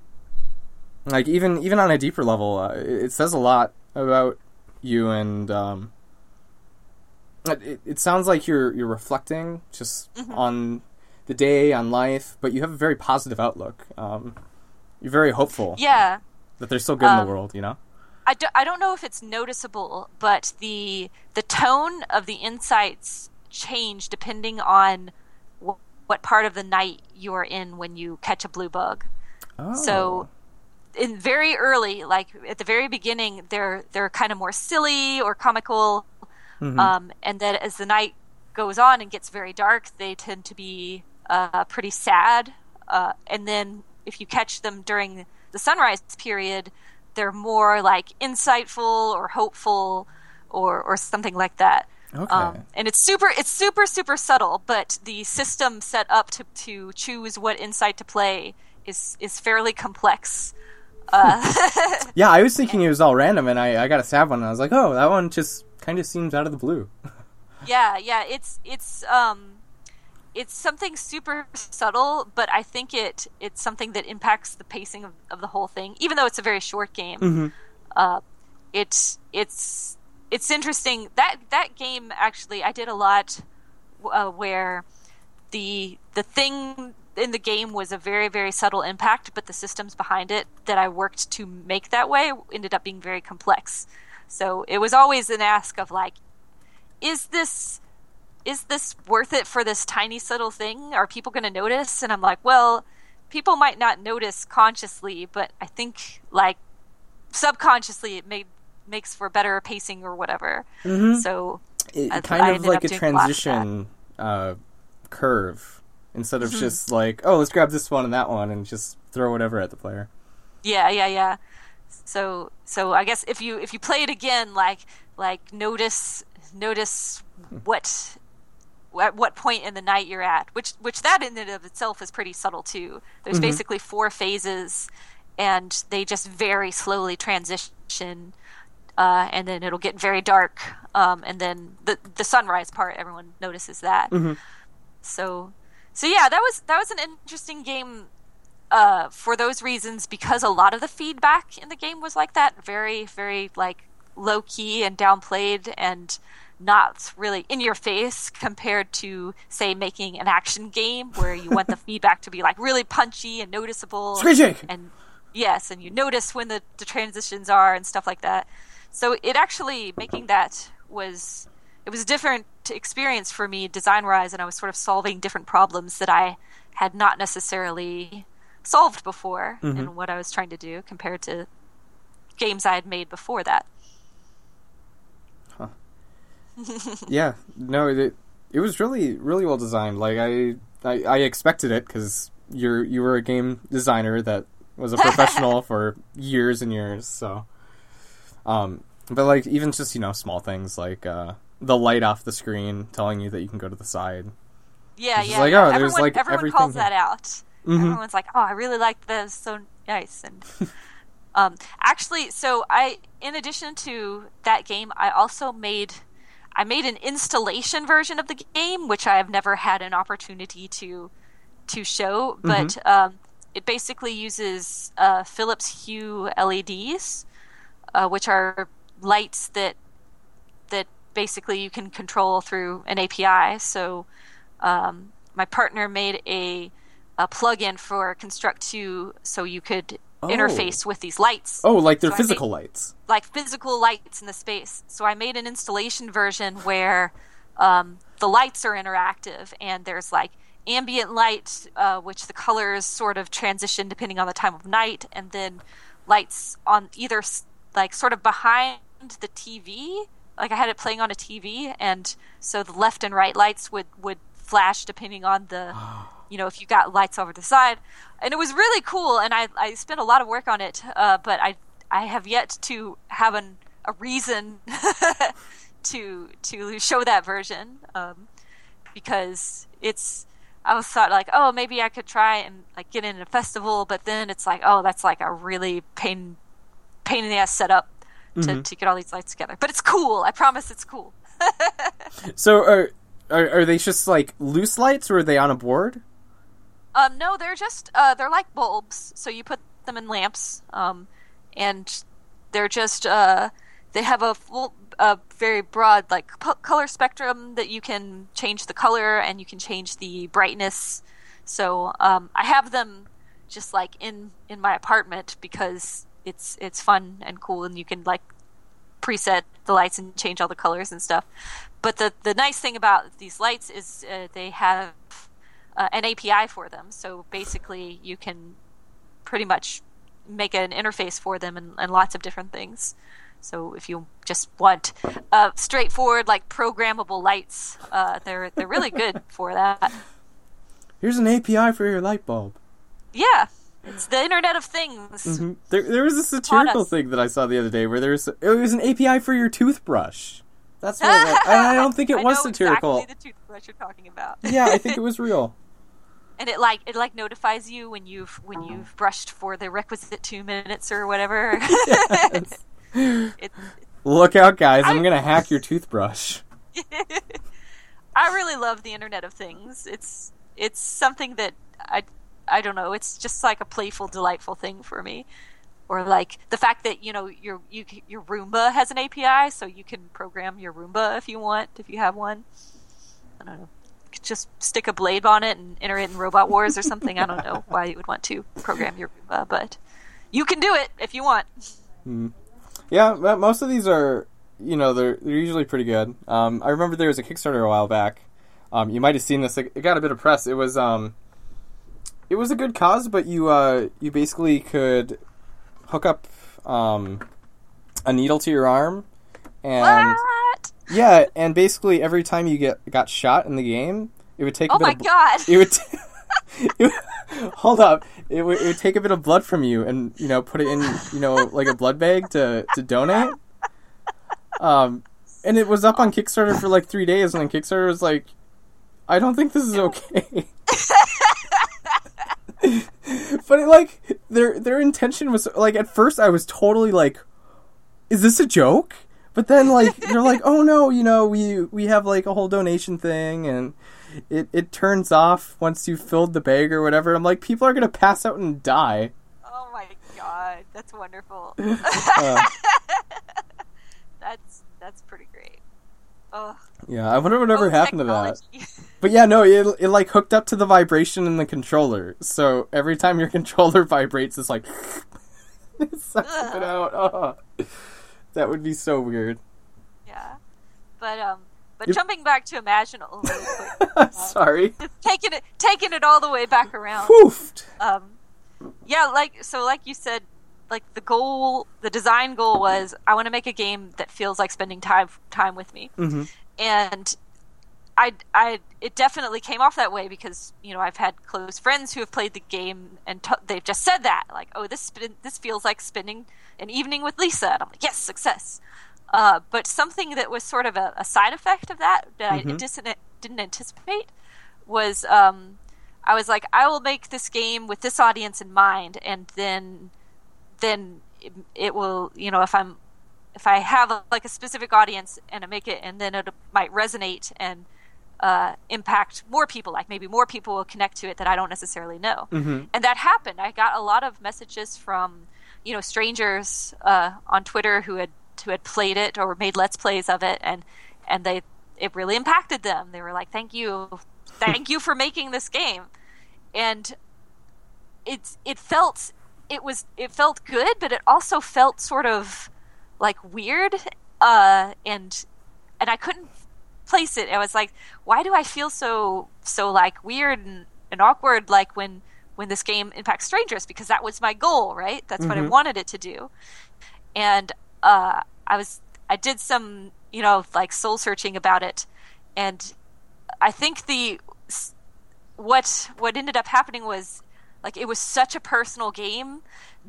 like even even on a deeper level uh, it, it says a lot about you and um it, it sounds like you're you're reflecting just on the day on life but you have a very positive outlook. Um you're very hopeful Yeah. that there's still good in Um, the world you know? I, do, I don't know if it's noticeable, but the the tone of the insights change depending on what part of the night you are in when you catch a blue bug. Oh. So in very early, like at the very beginning, they're they're kind of more silly or comical, Mhm. um, and then as the night goes on and gets very dark, they tend to be uh, pretty sad. Uh, and then if you catch them during the sunrise period, they're more like insightful or hopeful or or something like that. Okay. Um, and it's super, it's super, super subtle, but the system set up to, to choose what insight to play is is fairly complex. Uh, yeah, I was thinking it was all random, and I, I got a sad one, and I was like, oh, that one just kind of seems out of the blue. yeah, yeah, it's it's um, it's something super subtle, but I think it it's something that impacts the pacing of, of the whole thing. Even though it's a very short game, Mm-hmm. uh, it's it's it's interesting that that game actually I did a lot uh, where the the thing in the game was a very very subtle impact, but the systems behind it that I worked to make that way ended up being very complex. So it was always an ask of like, is this is this worth it for this tiny subtle thing? Are people going to notice? And I'm like, well, people might not notice consciously, but I think like subconsciously it may makes for better pacing or whatever. Mhm. So It, I- kind I of like a doing a lot of that. transition uh, curve instead Mm-hmm. of just like, oh, let's grab this one and that one and just throw whatever at the player. yeah, yeah, yeah. So so I guess if you if you play it again, like like notice notice what at what point in the night you're at, which which that in and of itself is pretty subtle too. There's Mhm. basically four phases, and they just very slowly transition, uh, and then it'll get very dark, um, and then the the sunrise part everyone notices that. Mhm. So so yeah, that was that was an interesting game. Uh, for those reasons, because a lot of the feedback in the game was like that, very, very like low key and downplayed, and not really in your face compared to say making an action game where you want the feedback to be like really punchy and noticeable Screeching! and yes and you notice when the, the transitions are and stuff like that so it actually making that was it was a different experience for me design wise and i was sort of solving different problems that i had not necessarily solved before mm-hmm. in what i was trying to do compared to games i had made before that Huh. yeah, no, it it was really really well designed. Like I I, I expected it because you're you were a game designer that was a professional for years and years. So, um, but like even just you know small things like uh, the light off the screen telling you that you can go to the side. yeah yeah, like, oh, there's, like, everyone everything calls here. that out. Mhm. everyone's like oh i really like this. So nice. And um, actually so i in addition to that game i also made i made an installation version of the game which i have never had an opportunity to to show. But um, it basically uses uh, philips hue leds uh, which are lights that that basically you can control through an api so um, my partner made a, a plug-in for Construct 2 so you could Oh. interface with these lights, Oh, like they're So physical made- lights. like physical lights in the space. So I made an installation version where um, the lights are interactive and there's like ambient light, uh, which the colors sort of transition depending on the time of night, and then lights on either like sort of behind the TV. Like I had it playing on a TV, and so the left and right lights would would flash depending on the you know if you got lights over the side and it was really cool and i, I spent a lot of work on it uh, but i i have yet to have an, a reason to to show that version um, because it's i was thought like oh maybe i could try and like get in a festival but then it's like oh that's like a really pain pain in the ass setup to, to get all these lights together but it's cool i promise it's cool So are, are are they just like loose lights or are they on a board? Um, no, they're just uh, they're like bulbs. So you put them in lamps, um, and they're just uh, they have a full, a very broad like p- color spectrum that you can change the color and you can change the brightness. So um, I have them just like in in my apartment because it's it's fun and cool, and you can like preset the lights and change all the colors and stuff. But the the nice thing about these lights is uh, they have uh, an API for them. So basically, you can pretty much make an interface for them and, and lots of different things. So if you just want uh, straightforward, like programmable lights, uh, they're they're really good for that. Here's an API for your light bulb. Yeah, it's the Internet of Things. Mm-hmm. There, there was a satirical thing that I saw the other day where there's it was an API for your toothbrush. That's what it was. And I don't think it I was know satirical. Exactly the toothbrush you're talking about. yeah, I think it was real. and it like it like notifies you when you've when you've brushed for the requisite two minutes or whatever. it, Look out, guys! I'm I- gonna hack your toothbrush. I really love the Internet of Things. It's it's something that I I don't know. It's just like a playful, delightful thing for me. Or like the fact that you know your you your Roomba has an API, so you can program your Roomba if you want, if you have one. I don't know. Just stick a blade on it and enter it in Robot Wars or something. I don't know why you would want to program your Roomba, but you can do it if you want. Yeah, most of these are, you know, they're they're usually pretty good. Um, I remember there was a Kickstarter a while back. Um, you might have seen this. It it got a bit of press. It was um, it was a good cause, but you uh, you basically could hook up um, a needle to your arm, and What? yeah, and basically every time you get got shot in the game, it would take. a Oh bit my of, god! It would. T- it would- hold up! It would, it would take a bit of blood from you, and you know, put it in, you know, like a blood bag to to donate. Um, and it was up on Kickstarter for like three days, and then Kickstarter was like, "I don't think this is okay." but it, like their their intention was like at first I was totally like, "Is this a joke?" But then like they're like, "Oh no, you know we we have like a whole donation thing and." It, it turns off once you filled the bag or whatever. I'm like, people are gonna pass out and die. Oh my god, that's wonderful. Uh, that's that's pretty great. Ugh. yeah, I wonder whatever Oh, happened to that. But yeah, no, it it like hooked up to the vibration in the controller. So every time your controller vibrates, it's like it sucks it out. Oh. That would be so weird. yeah, but um, but You- jumping back to Imaginal really quick, Sorry. taking it taking it all the way back around. Poofed. Um, yeah, like so, like you said, like the goal, the design goal was I want to make a game that feels like spending time time with me, hmm and I, I, it definitely came off that way because you know I've had close friends who have played the game and t- they've just said that like, oh, this spin- this feels like spending an evening with Lisa, and I'm like, yes, success. Uh, but something that was sort of a, a side effect of that that I Mhm. didn't didn't anticipate was um, I was like, I will make this game with this audience in mind, and then then it, it will you know if I'm if I have a, like a specific audience and I make it, and then it might resonate and uh, impact more people. Like maybe more people will connect to it that I don't necessarily know. Mhm. And that happened. I got a lot of messages from you know strangers uh, on Twitter who had who had played it or made let's plays of it, and and they it really impacted them. They were like, "Thank you, thank you for making this game," and it's it felt it was it felt good, but it also felt sort of like weird, uh, and and I couldn't place it. I was like, why do I feel so so like weird and, and awkward like when when this game impacts strangers? Because that was my goal, right? That's what I Mhm. wanted it to do, and uh, I was I did some you know like soul searching about it, and I think the what what ended up happening was like it was such a personal game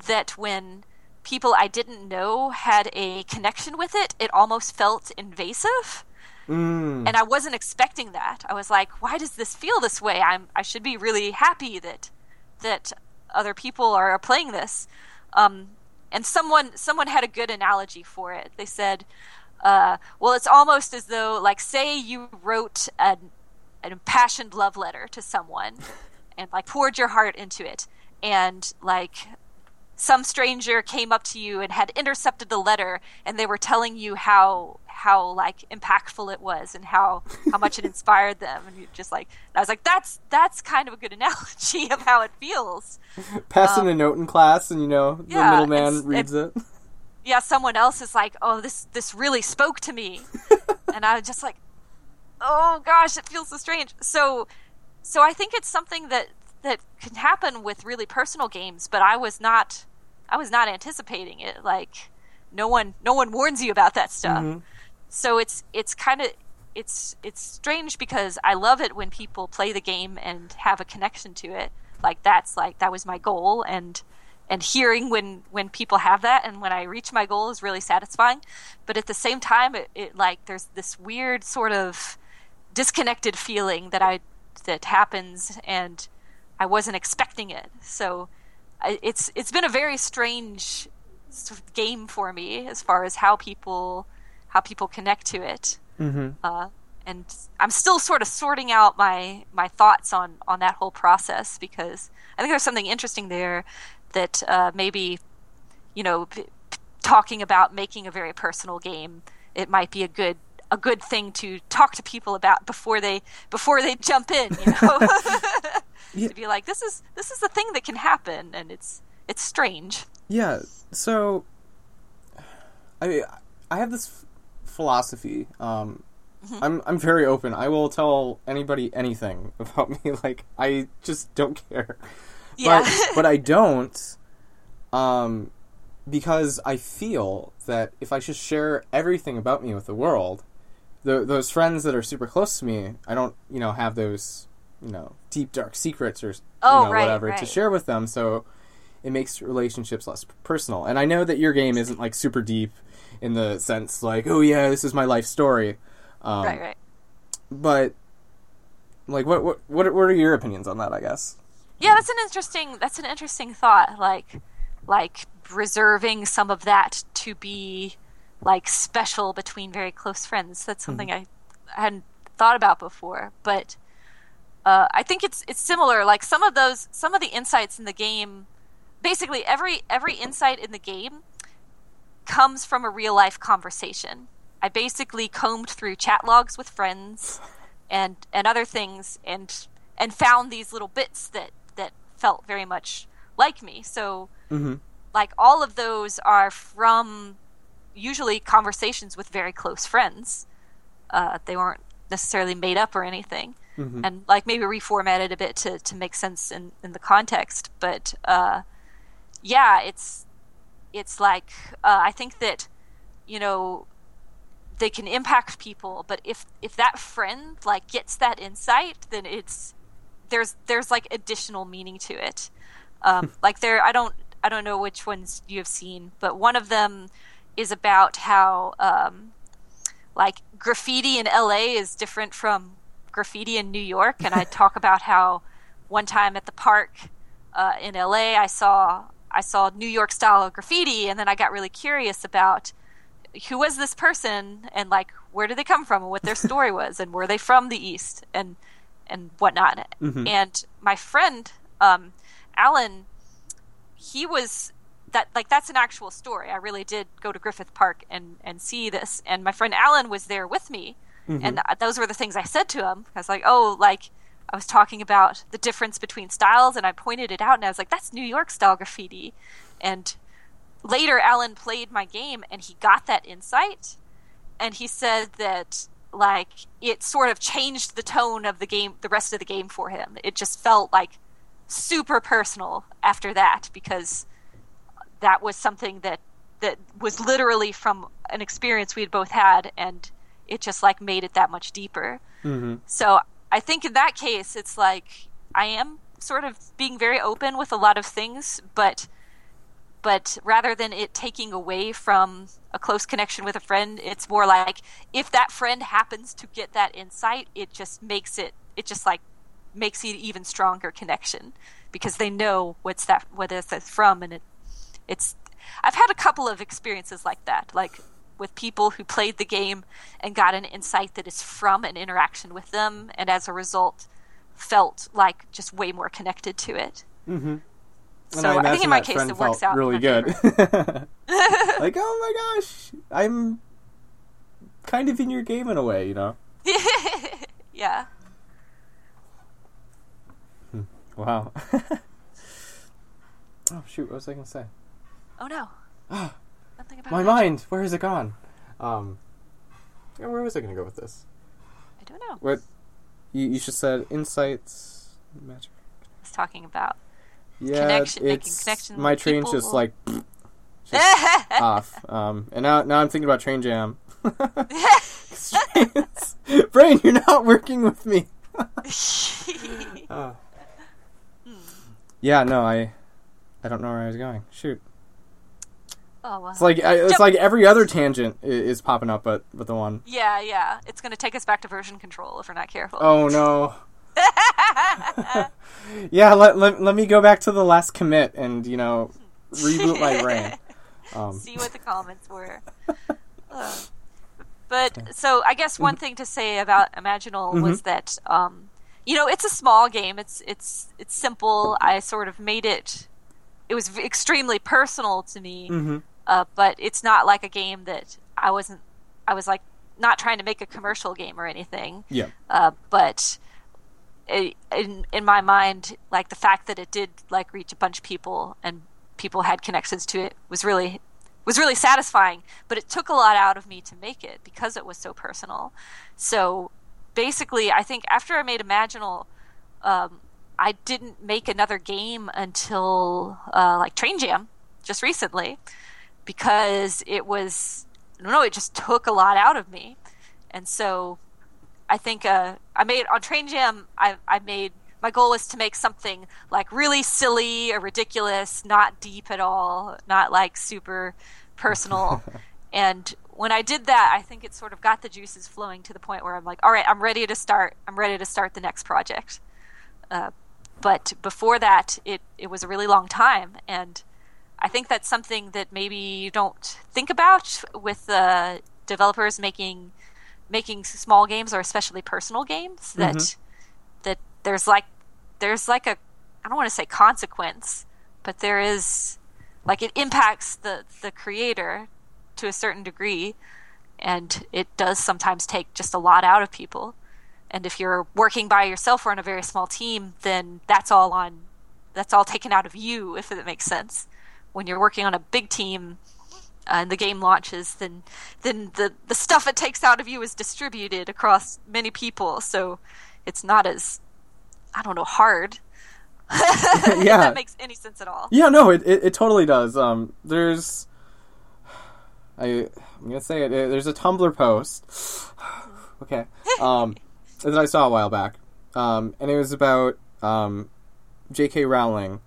that when people I didn't know had a connection with it, it almost felt invasive. Mm. And I wasn't expecting that. I was like, why does this feel this way? I'm I should be really happy that that other people are playing this. Um, and someone someone had a good analogy for it. They said, uh, well, it's almost as though like say you wrote an an impassioned love letter to someone and like poured your heart into it and like some stranger came up to you and had intercepted the letter and they were telling you how how like impactful it was and how how much it inspired them and you just like I was like that's that's kind of a good analogy of how it feels. Passing um, a note in class and you know the yeah, middleman reads it. Yeah, someone else is like, "Oh, this this really spoke to me," and I was just like, "Oh gosh, it feels so strange." So, so I think it's something that that can happen with really personal games, but I was not I was not anticipating it. Like no one no one warns you about that stuff. Mm-hmm. So it's it's kind of it's it's strange because I love it when people play the game and have a connection to it. Like that's like that was my goal and and hearing when when people have that and when I reach my goal is really satisfying. But at the same time it, it like there's this weird sort of disconnected feeling that I that happens and I wasn't expecting it. So it's it's been a very strange game for me as far as how people how people connect to it. Mm-hmm. Uh, and I'm still sort of sorting out my my thoughts on on that whole process because I think there's something interesting there that uh, maybe you know p- talking about making a very personal game it might be a good a good thing to talk to people about before they before they jump in you know yeah. to be like, this is this is the thing that can happen, and it's it's strange. Yeah. So, I I have this philosophy. Um, mm-hmm. I'm I'm very open. I will tell anybody anything about me. Like I just don't care. Yeah. But but I don't. Um, because I feel that if I just share everything about me with the world, the, those friends that are super close to me, I don't, you know, have those you know deep dark secrets or oh, you know, right, whatever right. to share with them so it makes relationships less personal and i know that your game isn't like super deep in the sense like oh yeah this is my life story um, right right but like what what what are your opinions on that i guess yeah that's an interesting that's an interesting thought like like reserving some of that to be like special between very close friends that's something mm-hmm. I, I hadn't thought about before but uh, I think it's it's similar. Like some of those, some of the insights in the game, basically every every insight in the game comes from a real life conversation. I basically combed through chat logs with friends and and other things and and found these little bits that that felt very much like me. So mm-hmm. like all of those are from usually conversations with very close friends. Uh, they weren't necessarily made up or anything mm-hmm. and like maybe reformatted a bit to, to make sense in, in the context. But uh, yeah, it's it's like uh, I think that you know they can impact people, but if if that friend like gets that insight, then it's there's there's like additional meaning to it. Um, like there, I don't I don't know which ones you have seen, but one of them is about how um, like graffiti in LA is different from graffiti in New York, and I talk about how one time at the park uh, in LA, I saw I saw New York style graffiti, and then I got really curious about who was this person and like where did they come from and what their story was, and were they from the East and and whatnot. Mm-hmm. And my friend um, Alan, he was that like that's an actual story. I really did go to Griffith Park and and see this, and my friend Alan was there with me Mm-hmm. And those were the things I said to him. I was like, oh, like, I was talking about the difference between styles, and I pointed it out, and I was like, that's New York style graffiti. And later, Alan played my game, and he got that insight, and he said that like it sort of changed the tone of the game, the rest of the game for him. It just felt like super personal after that because that was something that that was literally from an experience we had both had, and it just like made it that much deeper. Mm-hmm. So I think in that case, it's like I am sort of being very open with a lot of things, but but rather than it taking away from a close connection with a friend, it's more like if that friend happens to get that insight, it just makes it it just like makes it even stronger connection because they know what's that what it's from and it it's I've had a couple of experiences like that. Like with people who played the game and got an insight that is from an interaction with them, and as a result, felt like just way more connected to it. Mm-hmm. So I, think in my case it works out. really good. like, oh my gosh, I'm kind of in your game in a way, you know. yeah. Wow. oh shoot, what was I gonna say? Oh no. Nothing about My it. mind, where has it gone? Um, yeah, where was I gonna go with this? I don't know. What you, you just said insights. Magic. I was talking about. Yeah, Connection- making it's connection my with train's people. just like just off. Um, and now now I'm thinking about Train jam. trains- Brain, you're not working with me. Uh. Yeah, no, I I don't know where I was going. Shoot, oh it's like it's Jump. like every other tangent is popping up, but but the one. yeah, yeah. It's gonna take us back to version control if we're not careful. Oh no. yeah, let, let let me go back to the last commit and you know reboot my brain. Um, See what the comments were. But so I guess Mm-hmm. one thing to say about Imaginal was that um, you know it's a small game. It's it's it's simple. I sort of made it. It was extremely personal to me, mhm. Uh, but it's not like a game that I wasn't. I was like not trying to make a commercial game or anything. Yeah. Uh, but i in in my mind, like the fact that it did like reach a bunch of people and people had connections to it was really was really satisfying. But it took a lot out of me to make it because it was so personal. So basically, I think after I made Imaginal, um, I didn't make another game until uh, like Train Jam just recently because it was I don't know it just took a lot out of me, and so I think uh, I made on Train Jam. I, I made my goal was to make something like really silly or ridiculous, not deep at all, not like super personal. and when I did that, I think it sort of got the juices flowing to the point where I'm like, all right, I'm ready to start. I'm ready to start the next project. Uh, but before that, it it was a really long time, and I think that's something that maybe you don't think about with uh, developers making making small games or especially personal games that that there's like there's like a I don't want to say consequence, but there is like it impacts the the creator to a certain degree and it does sometimes take just a lot out of people. And if you're working by yourself or on a very small team, then that's all on that's all taken out of you if it makes sense. When you're working on a big team, uh, and the game launches, then then the the stuff it takes out of you is distributed across many people. So it's not as I don't know hard. if Yeah. that makes any sense at all. Yeah, no, it, it, it totally does. Um, there's, I, I'm gonna say it. There's a Tumblr post, okay, um, that I saw a while back, um, and it was about um, J.K. Rowling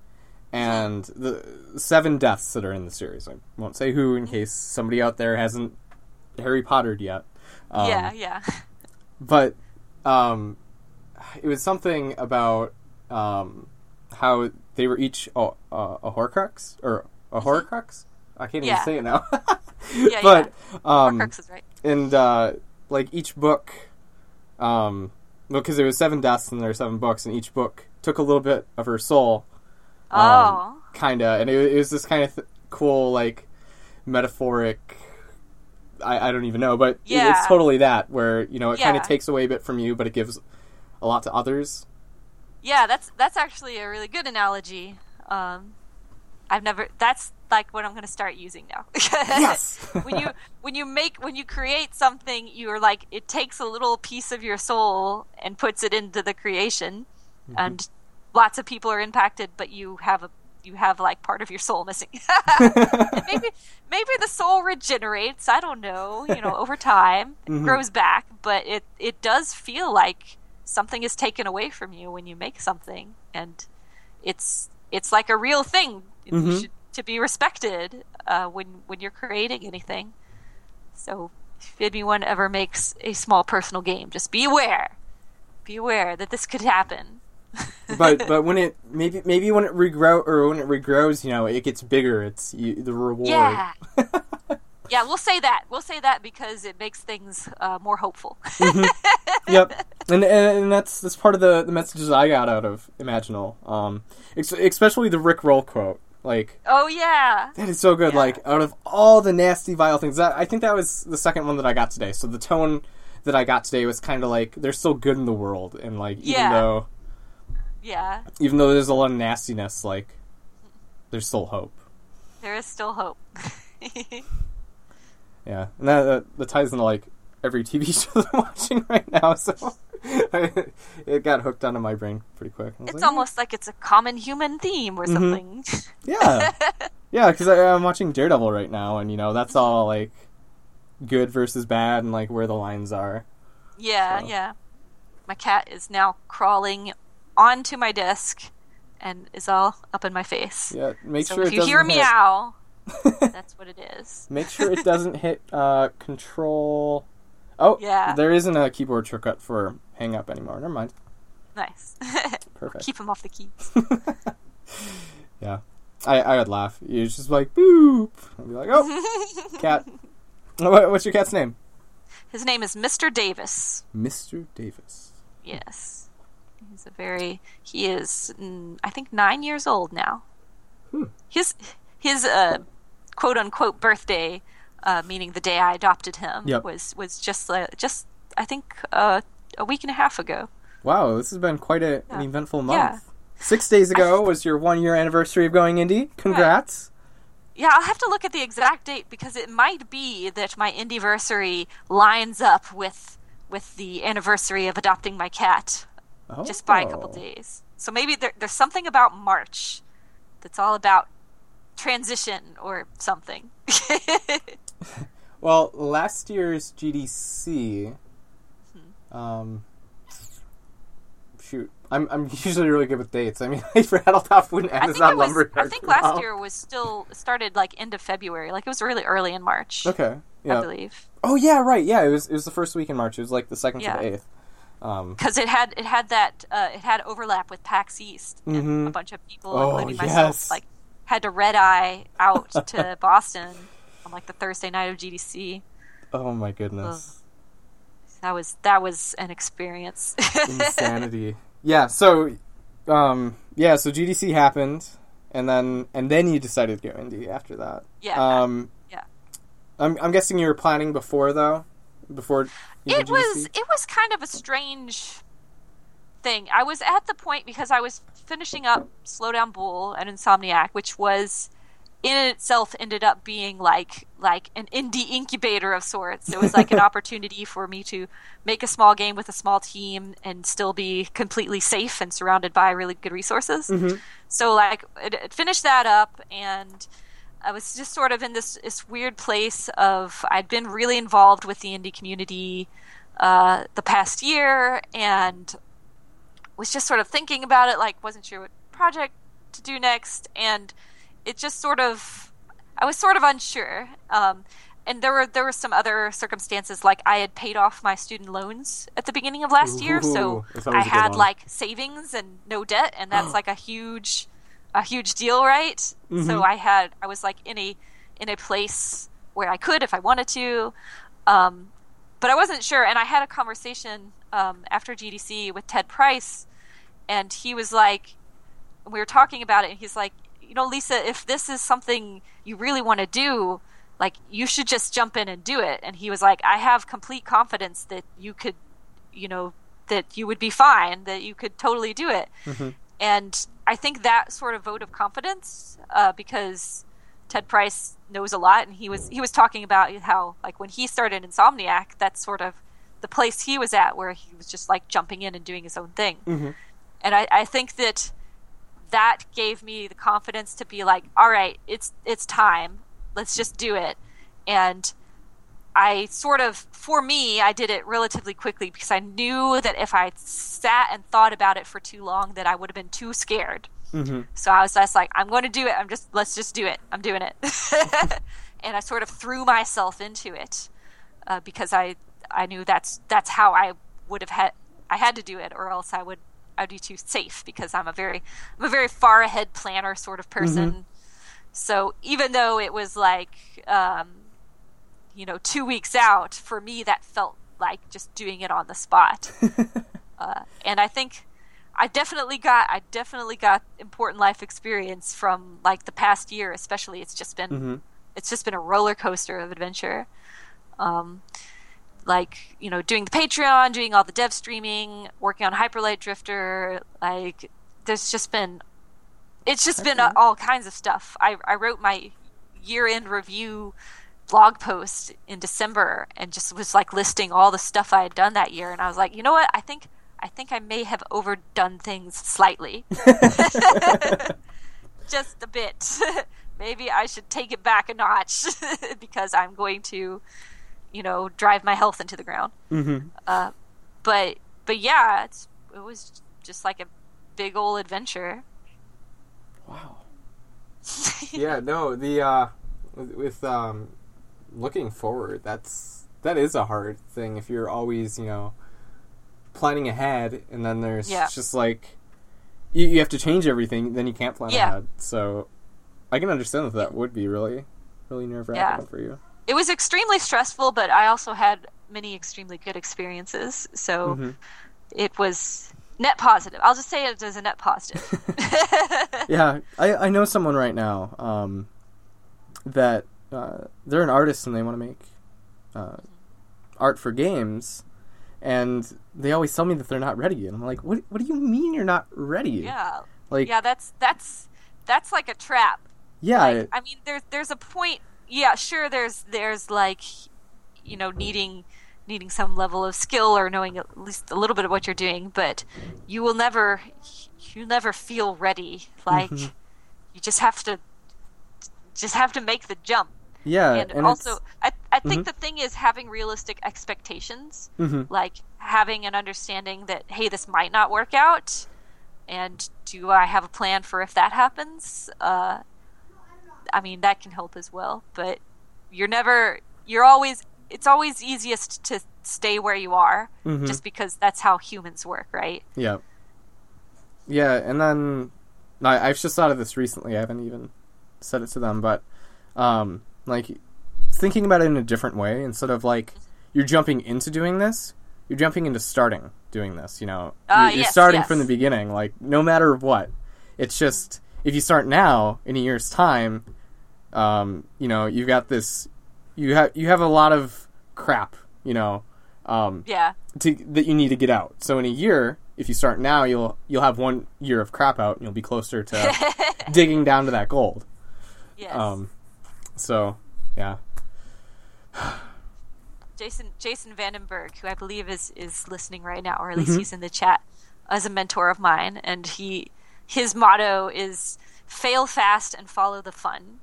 and the seven deaths that are in the series. I won't say who in case somebody out there hasn't Harry Pottered yet. Um, yeah, yeah. but um, it was something about um, how they were each a, Horcrux or a Horcrux. I can't even say it now. Yeah, but um, Horcrux is right. and uh, like each book, um, because there was seven deaths and there were seven books, and each book took a little bit of her soul, um, kinda, and it, it was this kind of th- cool like metaphoric. I, I don't even know, but it- Yeah. it's totally that where you know it kind of takes away a bit from you, but it gives a lot to others. yeah. That's that's actually a really good analogy. Um, I've never. That's like what I'm going to start using now. Yes. when you when you make when you create something, you're like it takes a little piece of your soul and puts it into the creation, Mm-hmm. and lots of people are impacted, but you have a you have like part of your soul missing. Maybe maybe the soul regenerates. I don't know. You know, over time it Mhm. grows back, but it it does feel like something is taken away from you when you make something, and it's it's like a real thing Mhm. should, to be respected uh, when when you're creating anything. So if anyone ever makes a small personal game, just be aware. Be aware that this could happen. but but when it maybe maybe when it regrow or when it regrows, you know, it gets bigger. It's you, the reward. Yeah. yeah, we'll say that. We'll say that because it makes things uh, more hopeful. yep, and, and and that's that's part of the the messages I got out of Imaginal, um, ex- especially the Rick Roll quote. Like Oh yeah. that is so good. Yeah. Like out of all the nasty vile things, that I think that was the second one that I got today. So the tone that I got today was kind of like they're still good in the world, and like even though Yeah. even though there's a lot of nastiness, like there's still hope. There is still hope. Yeah, and that, that, that ties into like every TV show that I'm watching right now. So it got hooked onto my brain pretty quick. It's like, hmm. almost like it's a common human theme or mm-hmm. something. yeah, yeah, because I'm watching Daredevil right now, and you know that's all mm-hmm. like good versus bad, and like where the lines are. yeah, So- yeah. My cat is now crawling onto my desk and is all up in my face. Yeah, make so sure if you hear hit- meow, that's what it is. Make sure it doesn't hit uh, control. Oh, Yeah. There isn't a keyboard shortcut for hang up anymore. Never mind. Nice. Perfect. Keep him off the keys. Yeah, I I would laugh. You're just like boop. I'd be like, oh, cat. What, what's your cat's name? His name is Mr. Davis. Mr. Davis. Yes. He's a very he is I think 9 years old now. Hmm. His his uh quote unquote birthday uh meaning the day I adopted him Yep. was was just uh, just I think uh a week and a half ago. Wow, this has been quite a, an eventful month. Yeah. Six days ago was your one year anniversary of going indie. Congrats. Yeah, I'll have to look at the exact date because it might be that my Indieversary lines up with with the anniversary of adopting my cat Oh. just by a couple days. So maybe there, there's something about March that's all about transition or something. Well, last year's GDC. Hmm. Um, shoot, I'm I'm usually really good with dates. I mean, I rattled off when I Amazon. Lumberyard I think last year was still started like end of February. Like it was really early in March. Okay. I Yeah. believe Oh yeah, right. Yeah, it was it was the first week in March. It was like the second Yeah. to the eighth. Um, because it had it had that uh, it had overlap with PAX East, and Mhm. a bunch of people, Oh, including yes. myself, like had to red eye out to Boston on like the Thursday night of GDC. oh my goodness. That was that was an experience. insanity. Yeah. So, um, yeah. So GDC happened, and then and then you decided to go indie after that. Yeah. Um, yeah. I'm I'm guessing you were planning before though, before. it was it was kind of a strange thing. I was at the point because I was finishing up Slow Down Bull and Insomniac, which was in itself ended up being like like an indie incubator of sorts. It was like an opportunity for me to make a small game with a small team and still be completely safe and surrounded by really good resources. Mm-hmm. So like it, it finished that up and I was just sort of in this this weird place of I'd been really involved with the indie community uh, the past year and was just sort of thinking about it, like wasn't sure what project to do next, and it just sort of I was sort of unsure. Um, and there were there were some other circumstances, like I had paid off my student loans at the beginning of last year, so Ooh, that's always I had one. like savings and no debt, and that's like a huge a huge deal, right? Mm-hmm. So I had I was like in a in a place where I could if I wanted to. Um, but I wasn't sure, and I had a conversation um, after GDC with Ted Price, and he was like, we were talking about it, and he's like, you know, Lisa, if this is something you really want to do, like you should just jump in and do it. And he was like, I have complete confidence that you could, you know, that you would be fine, that you could totally do it. And I think that sort of vote of confidence, uh, because Ted Price knows a lot, and he was he was talking about how like when he started Insomniac, that's sort of the place he was at, where he was just like jumping in and doing his own thing. And I, I think that that gave me the confidence to be like, all right, it's it's time. Let's just do it. And I sort of, for me, I did it relatively quickly because I knew that if I sat and thought about it for too long, that I would have been too scared. So I was just like, I'm going to do it. I'm just, let's just do it. I'm doing it. and I sort of threw myself into it uh, because I, I knew that's that's how I would have had I had to do it, or else I would I'd be too safe because I'm a very I'm a very far ahead planner sort of person. So even though it was like um, you know two weeks out for me, that felt like just doing it on the spot. uh, and I think I definitely got I definitely got important life experience from like the past year, especially. It's just been hmm it's just been a roller coaster of adventure. Um, like you know, doing the Patreon, doing all the dev streaming, working on Hyperlight Drifter. Like, there's just been, it's just been Okay. all kinds of stuff. I I wrote my year end review blog post in December and just was like listing all the stuff I had done that year, and I was like, you know what, I think. I think I may have overdone things slightly. Just a bit. Maybe I should take it back a notch because I'm going to, you know, drive my health into the ground. hmm Uh, but but yeah, it's, it was just like a big old adventure. Wow. yeah, no, the uh with, with um looking forward, that's that is a hard thing if you're always, you know, planning ahead and then there's Yeah. just like you, you have to change everything, then you can't plan Yeah. ahead. So I can understand that that would be really really nerve wracking Yeah. for you. It was extremely stressful, but I also had many extremely good experiences. So Mhm. it was net positive. I'll just say it as a net positive. yeah, I, I know someone right now um, that uh, they're an artist and they want to make uh, art for games, and they always tell me that they're not ready. And I'm like, what What do you mean you're not ready? yeah. like yeah, that's that's that's like a trap. yeah, like, I mean, there's there's a point. Yeah, sure. There's there's like, you know, needing needing some level of skill or knowing at least a little bit of what you're doing, but you will never you never feel ready. Like Mhm. you just have to just have to make the jump. Yeah, and, and also, I I think Mhm. the thing is having realistic expectations Mhm. like having an understanding that hey this might not work out and do i have a plan for if that happens uh, i mean that can help as well but you're never you're always it's always easiest to stay where you are Mhm. just because that's how humans work right yeah, yeah, and then I, I've just thought of this recently. I haven't even said it to them, but um, like thinking about it in a different way instead of like you're jumping into doing this, you're jumping into starting doing this. You know, you're, you're yes, starting yes. from the beginning. Like no matter what, it's just if you start now in a year's time, um, you know, you've got this. You have you have a lot of crap. You know, um, yeah to, that you need to get out. So in a year, if you start now, you'll you'll have one year of crap out, and you'll be closer to digging down to that gold. yes Um, so yeah, Jason Jason VandenBerghe, who I believe is is listening right now, or at least Mhm. he's in the chat, as a mentor of mine, and he his motto is fail fast and follow the fun,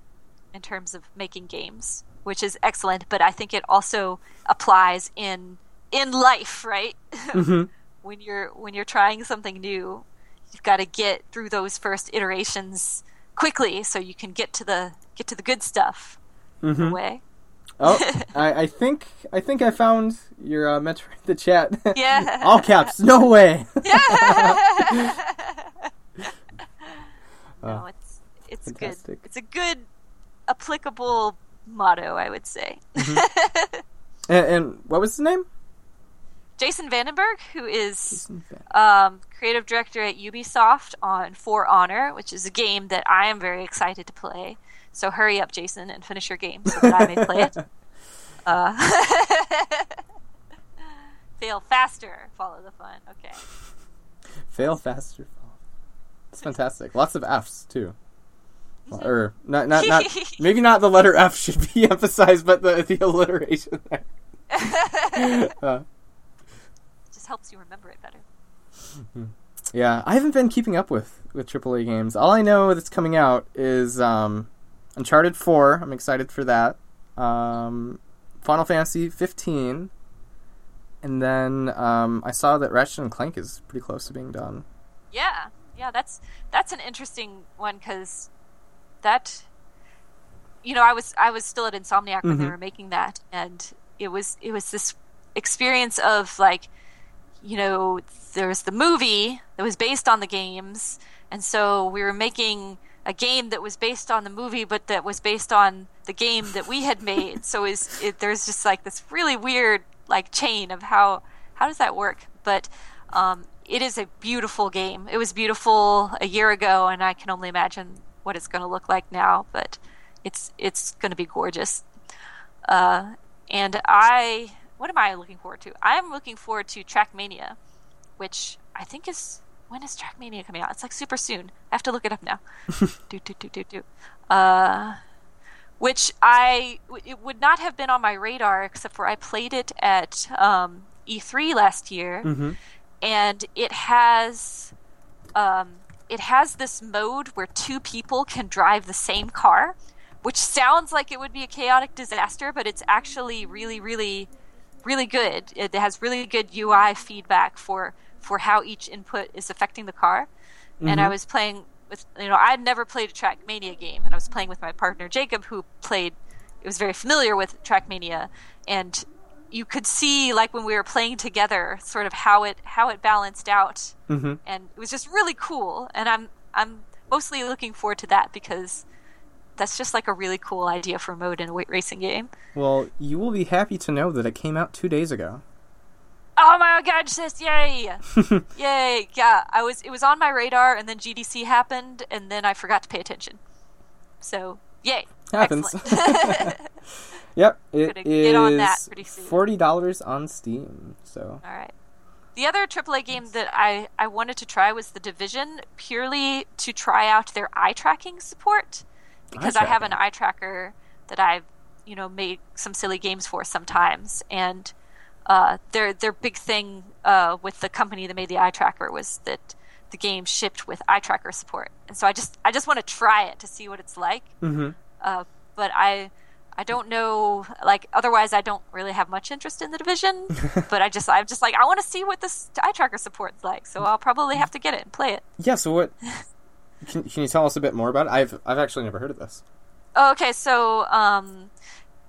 in terms of making games, which is excellent. But I think it also applies in in life, right? Mhm. when you're when you're trying something new, you've got to get through those first iterations quickly, so you can get to the get to the good stuff. In Mhm. a way. Oh, I, I think I think I found your uh, mentor in the chat. Yeah. All caps. No way. no, it's it's fantastic. good. It's a good applicable motto, I would say. and, and what was his name? Jason VandenBerghe, who is um, creative director at Ubisoft on For Honor, which is a game that I am very excited to play. So hurry up, Jason, and finish your game so that I may play it. Uh, fail faster, follow the fun. Okay. Fail faster. It's fantastic. Lots of F's too. Or not, not, not. Maybe not the letter F should be emphasized, but the the alliteration there. Uh, helps you remember it better. yeah, I haven't been keeping up with with AAA games. All I know that's coming out is um, Uncharted Four. I'm excited for that. Um, Final Fantasy 15, and then um, I saw that Ratchet and Clank is pretty close to being done. Yeah, yeah, that's that's an interesting one because that, you know, I was I was still at Insomniac when they Mhm. were making that, and it was it was this experience of like, you know, there's the movie that was based on the games, and so we were making a game that was based on the movie, but that was based on the game that we had made. so is it, there's just like this really weird like chain of how how does that work? But um, it is a beautiful game. It was beautiful a year ago, and I can only imagine what it's going to look like now. But it's it's going to be gorgeous. Uh, and I, what am I looking forward to? I am looking forward to Trackmania, which I think is when is Trackmania coming out? It's like super soon. I have to look it up now. do do do do do. Uh, which I it would not have been on my radar except for I played it at um, E3 last year, Mm-hmm. and it has um, it has this mode where two people can drive the same car, which sounds like it would be a chaotic disaster, but it's actually really, really, really good. It has really good UI feedback for for how each input is affecting the car. And I Mhm. was playing with you know I'd never played a Trackmania game, and I was playing with my partner Jacob, who played. It was very familiar with Trackmania, and you could see like when we were playing together, sort of how it how it balanced out Mm-hmm. and it was just really cool and i'm i'm mostly looking forward to that because that's just like a really cool idea for a mode in a weight racing game Well, you will be happy to know that it came out two days ago. oh my god sis yay yay yeah i was it was on my radar and then gdc happened and then i forgot to pay attention so yay Happens. Yep, It is get on that is pretty soon. forty dollars on Steam. So all right the other AAA game that I, I wanted to try was The Division, purely to try out their eye tracking support, because I have an eye tracker that I've you know made some silly games for sometimes, and uh, their their big thing uh, with the company that made the eye tracker was that the game shipped with eye tracker support, and so I just I just want to try it to see what it's like, hmm uh, but I. I don't know. Like, otherwise, I don't really have much interest in the division. but I just, I'm just like, I want to see what this eye tracker support's like. So I'll probably have to get it and play it. yeah. So what? Can, can you tell us a bit more about it? I've I've actually never heard of this. Oh, okay, so um,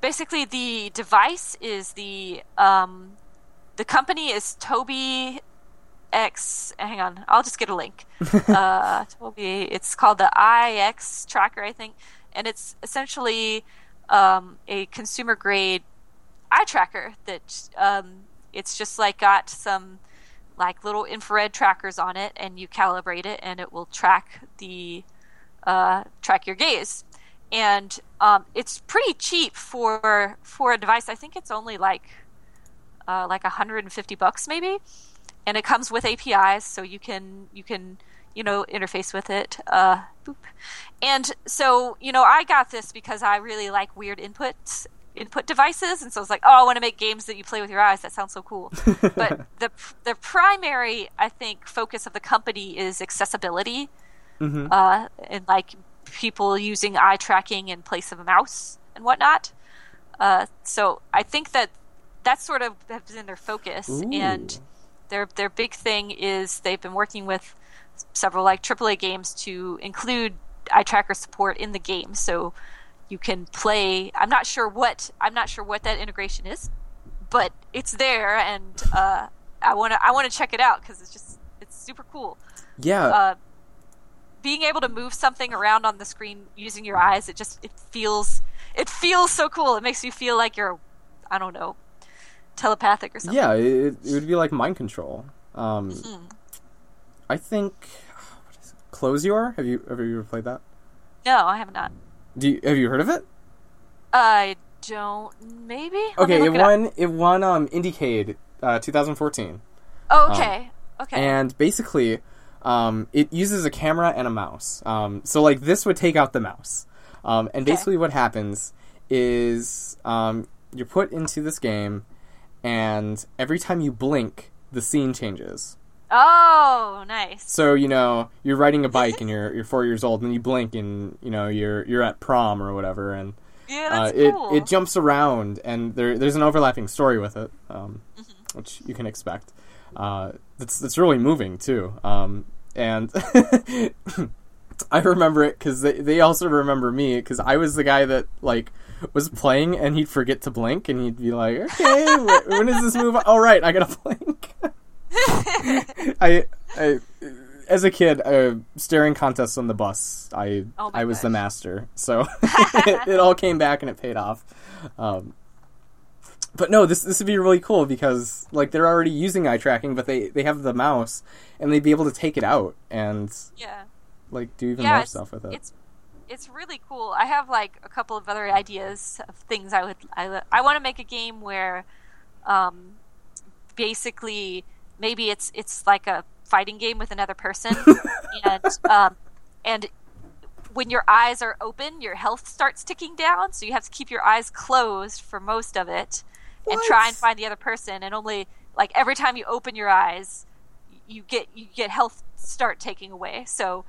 basically the device is the um, the company is Tobii X. Hang on, I'll just get a link. uh, Tobii, it's called the EyeX tracker, I think, and it's essentially um, a consumer grade eye tracker that um, it's just like got some like little infrared trackers on it, and you calibrate it, and it will track the uh, track your gaze and um, it's pretty cheap for for a device. I think it's only like uh, like 150 bucks maybe, and it comes with APIs, so you can you can you know interface with it. Uh. And so you know, I got this because I really like weird inputs input devices and so I was like oh I want to make games that you play with your eyes. That sounds so cool. But the the primary I think focus of the company is accessibility hmm uh, and like people using eye tracking in place of a mouse and whatnot. Uh, so I think that that's sort of has been their focus, and their their big thing is they've been working with several like AAA games to include eye tracker support in the game, so you can play. I'm not sure what I'm not sure what that integration is, but it's there, and uh, I want to I want to check it out because it's just it's super cool Yeah. uh, being able to move something around on the screen using your eyes it just it feels it feels so cool it makes you feel like you're i don't know telepathic or something yeah. It, it would be like mind control. Um, Mhm. I think. What is it? Close your. Have you have you ever played that? no i have not Do you, have you heard of it? i don't maybe Let Okay, it it up. won it won um Indiecade uh, 2014. oh okay okay And basically, um, it uses a camera and a mouse. Um, so like this would take out the mouse. Um, and Okay. basically, what happens is um, you're put into this game, and every time you blink, the scene changes. Oh nice So you know you're riding a bike and you're you're four years old, and you blink, and you know you're you're at prom or whatever, and yeah uh, it cool it jumps around, and there there's an overlapping story with it, um, Mm-hmm. which you can expect. Uh, it's it's really moving too, um, and I remember it because they they also remember me because I was the guy that like was playing and he'd forget to blink and he'd be like, okay, wh- when is this move? All right, I gotta blink. I, I as a kid, uh, staring contests on the bus, I Oh I was the master. So it, it all came back and it paid off. Um, but no, this this would be really cool because like they're already using eye tracking, but they they have the mouse and they'd be able to take it out and Yeah. like do even Yeah, more stuff with it. It's it's really cool. I have like a couple of other ideas of things I would I I want to make a game where um basically maybe it's it's like a fighting game with another person and um and when your eyes are open, your health starts ticking down, so you have to keep your eyes closed for most of it and try and find the other person and only like every time you open your eyes you get you get health start taking away. So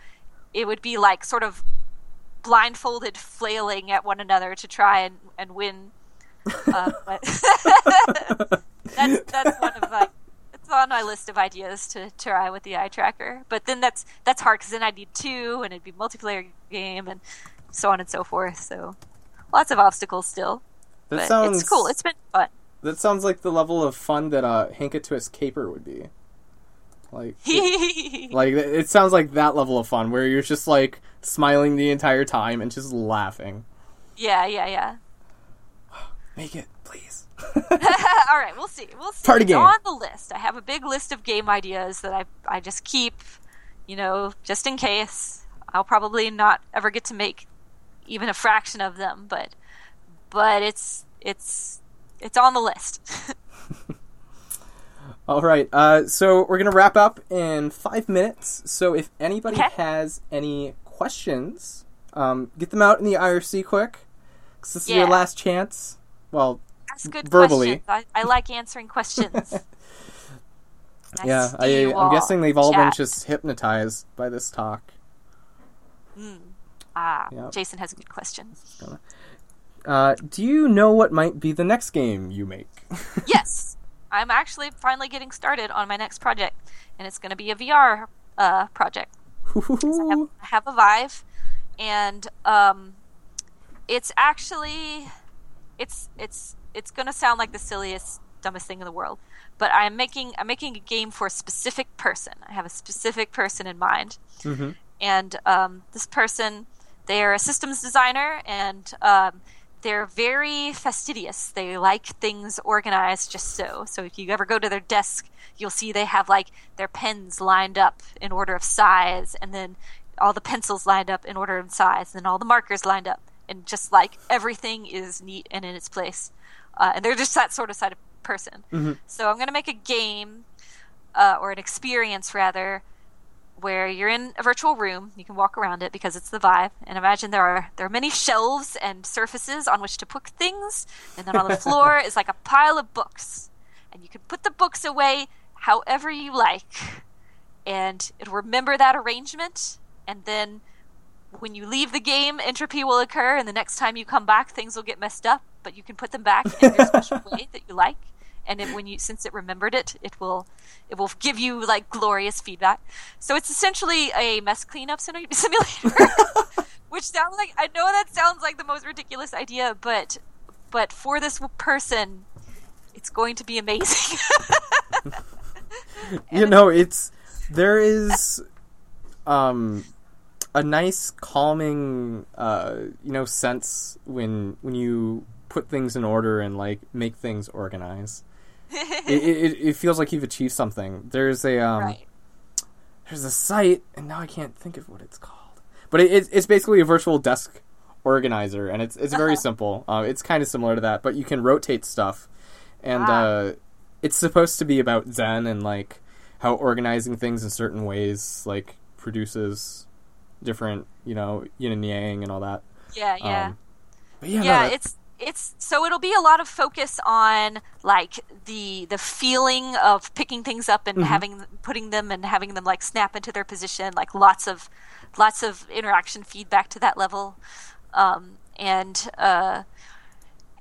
it would be like sort of blindfolded flailing at one another to try and, and win. Uh, but that's that's one of like on my list of ideas to try with the eye tracker. But then that's that's hard because then I'd need two, and it'd be a multiplayer game, and so on and so forth. So lots of obstacles still, that but sounds it's cool. It's been fun. that sounds like the level of fun that uh Hanka Twist Caper would be. Like it, like it sounds like that level of fun where you're just like smiling the entire time and just laughing. yeah, yeah, yeah. Make it. All right, we'll see. We'll see. Party It's game. on the list. I have a big list of game ideas that I I just keep, you know, just in case. I'll probably not ever get to make even a fraction of them, but but it's it's it's on the list. All right. Uh, so we're gonna wrap up in five minutes. So if anybody Okay. has any questions, um, get them out in the IRC quick, because this is your last chance. Well, Ask good Verbally. questions. I, I like answering questions. I yeah. I, I'm guessing they've all been just hypnotized by this talk. Ah, Yeah. Jason has a good question. Uh, do you know what might be the next game you make? yes, I'm actually finally getting started on my next project, and it's going to be a VR uh, project. I have, I have a Vive, and um, it's actually it's it's it's going to sound like the silliest, dumbest thing in the world, but I'm making I'm making a game for a specific person. I have a specific person in mind, hmm and um, this person they're a systems designer and um, they're very fastidious. They like things organized just so. So if you ever go to their desk you'll see they have like their pens lined up in order of size and then all the pencils lined up in order of size and then all the markers lined up and just like everything is neat and in its place. Uh, and they're just that sort of side of person. So i'm going to make a game uh, or an experience rather where you're in a virtual room. You can walk around it because it's the Vive, and imagine there are there are many shelves and surfaces on which to put things, and then on the floor is like a pile of books, and you can put the books away however you like, and it'll remember that arrangement, and then when you leave the game, entropy will occur, and the next time you come back, things will get messed up, but you can put them back in your special way that you like. And then when you, since it remembered it, it will, it will give you like glorious feedback. So it's essentially a mess cleanup simulator, which sounds like I know that sounds like the most ridiculous idea, but, but for this person, it's going to be amazing. you know it's there is um a nice calming uh you know sense when when you put things in order and like make things organize. it, it, it feels like you've achieved something there's a um right. there's a site and now i can't think of what it's called but it, it, it's basically a virtual desk organizer and it's it's very simple uh, it's kind of similar to that but you can rotate stuff and Ah. uh, it's supposed to be about zen and like how organizing things in certain ways like produces different you know yin and yang and all that. Yeah, yeah. um, but yeah, no, that- it's it's so it'll be a lot of focus on like the the feeling of picking things up and having putting them and having them like snap into their position like lots of lots of interaction feedback to that level. Um, and uh,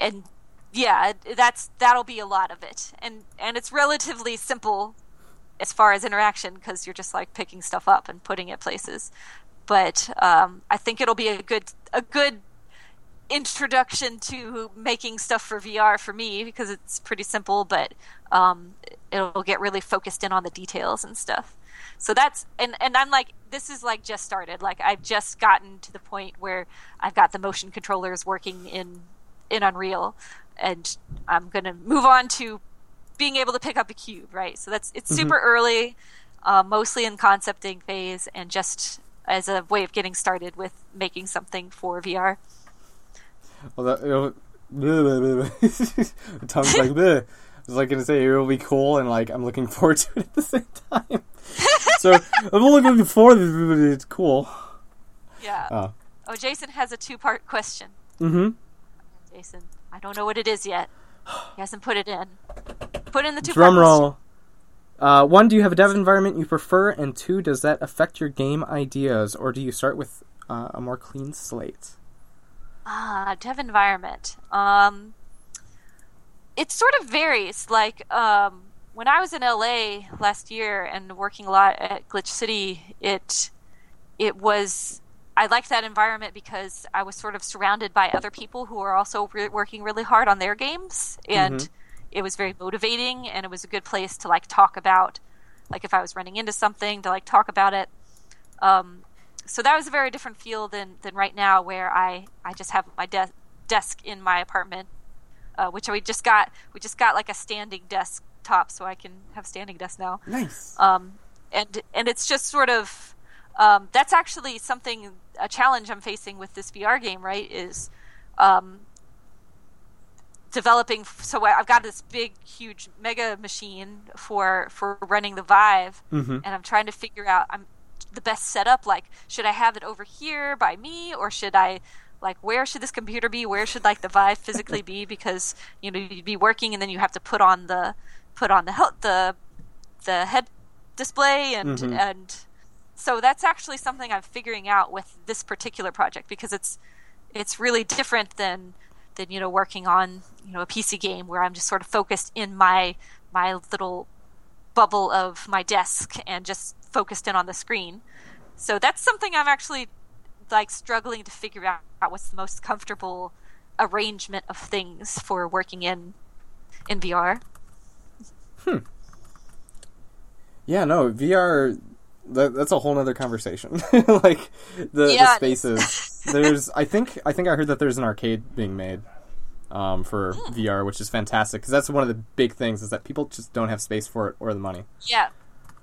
and yeah that's that'll be a lot of it. And and it's relatively simple as far as interaction because you're just like picking stuff up and putting it places but um, I think it'll be a good a good introduction to making stuff for VR for me because it's pretty simple, but um, it'll get really focused in on the details and stuff. So that's and and I'm like this is like just started. Like I've just gotten to the point where I've got the motion controllers working in in Unreal, and I'm going to move on to being able to pick up a cube. Right, so that's it's super early, uh, mostly in concepting phase, and just as a way of getting started with making something for VR. Well, that, you know, like, bleh. I was like gonna say it will be cool, and like I'm looking forward to it at the same time. so I'm looking forward to it, it's cool. Yeah. Oh. Oh, Jason has a two-part question. Mm-hmm. Jason, I don't know what it is yet. He hasn't put it in. Put in the two. Drum roll. Uh, one, do you have a dev environment you prefer? And two, does that affect your game ideas, or do you start with uh, a more clean slate? Ah, dev environment. Um, it sort of varies. Like um, when I was in LA last year and working a lot at Glitch City, it it was I liked that environment because I was sort of surrounded by other people who were also re- working really hard on their games, and Mhm. It was very motivating, and it was a good place to like talk about, like if I was running into something, to like talk about it. Um, so that was a very different feel than than right now, where I I just have my de- desk in my apartment, uh, which we just got. We just got like a standing desktop, so I can have standing desk now Nice. um, and and it's just sort of um, that's actually something a challenge I'm facing with this VR game, right? Is um, developing. So I've got this big, huge, mega machine for for running the Vive, Mhm. and I'm trying to figure out I'm the best setup. Like, should I have it over here by me, or should I? Like where should this computer be? Where should like the Vive physically be? Because you know you'd be working and then you have to put on the put on the the the head display and Mhm. and so that's actually something I'm figuring out with this particular project because it's it's really different than than you know working on you know a PC game where I'm just sort of focused in my my little bubble of my desk and just focused in on the screen. So that's something I'm actually like struggling to figure out what's the most comfortable arrangement of things for working in in VR. Hmm. Yeah, no, VR. That, that's a whole nother conversation. like the, Yeah, the spaces. there's, I think, I think I heard that there's an arcade being made um, for Hmm. VR, which is fantastic because that's one of the big things is that people just don't have space for it or the money. Yeah,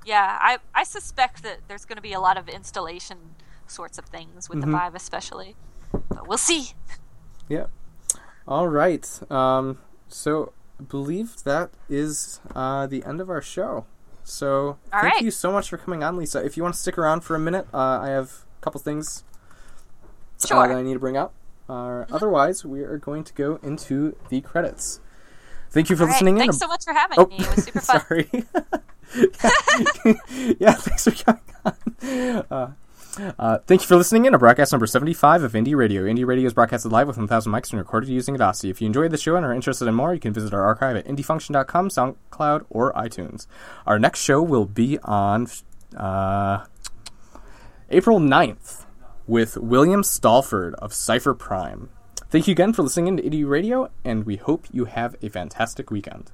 yeah. I I suspect that there's going to be a lot of installation sorts of things with the Mhm. Vive, especially. But we'll see. Yeah. All right. Um, so I believe that is uh, the end of our show. So All thank right. you so much for coming on, Lisa. If you want to stick around for a minute, uh, I have a couple things uh, Sure. that I need to bring up. Uh, Otherwise, we are going to go into the credits. Thank you for All right. listening in. Thanks so much for having Oh, me. It was super fun. sorry. yeah, thanks for coming on. Uh, uh, thank you for listening in to broadcast number 75 of Indie Radio. Indie Radio is broadcasted live with 1,000 mics and recorded using Audacity. If you enjoyed the show and are interested in more, you can visit our archive at indiefunction.com, SoundCloud, or iTunes. Our next show will be on uh, April 9th with William Stallwood of Cipher Prime. Thank you again for listening in to Indie Radio, and we hope you have a fantastic weekend.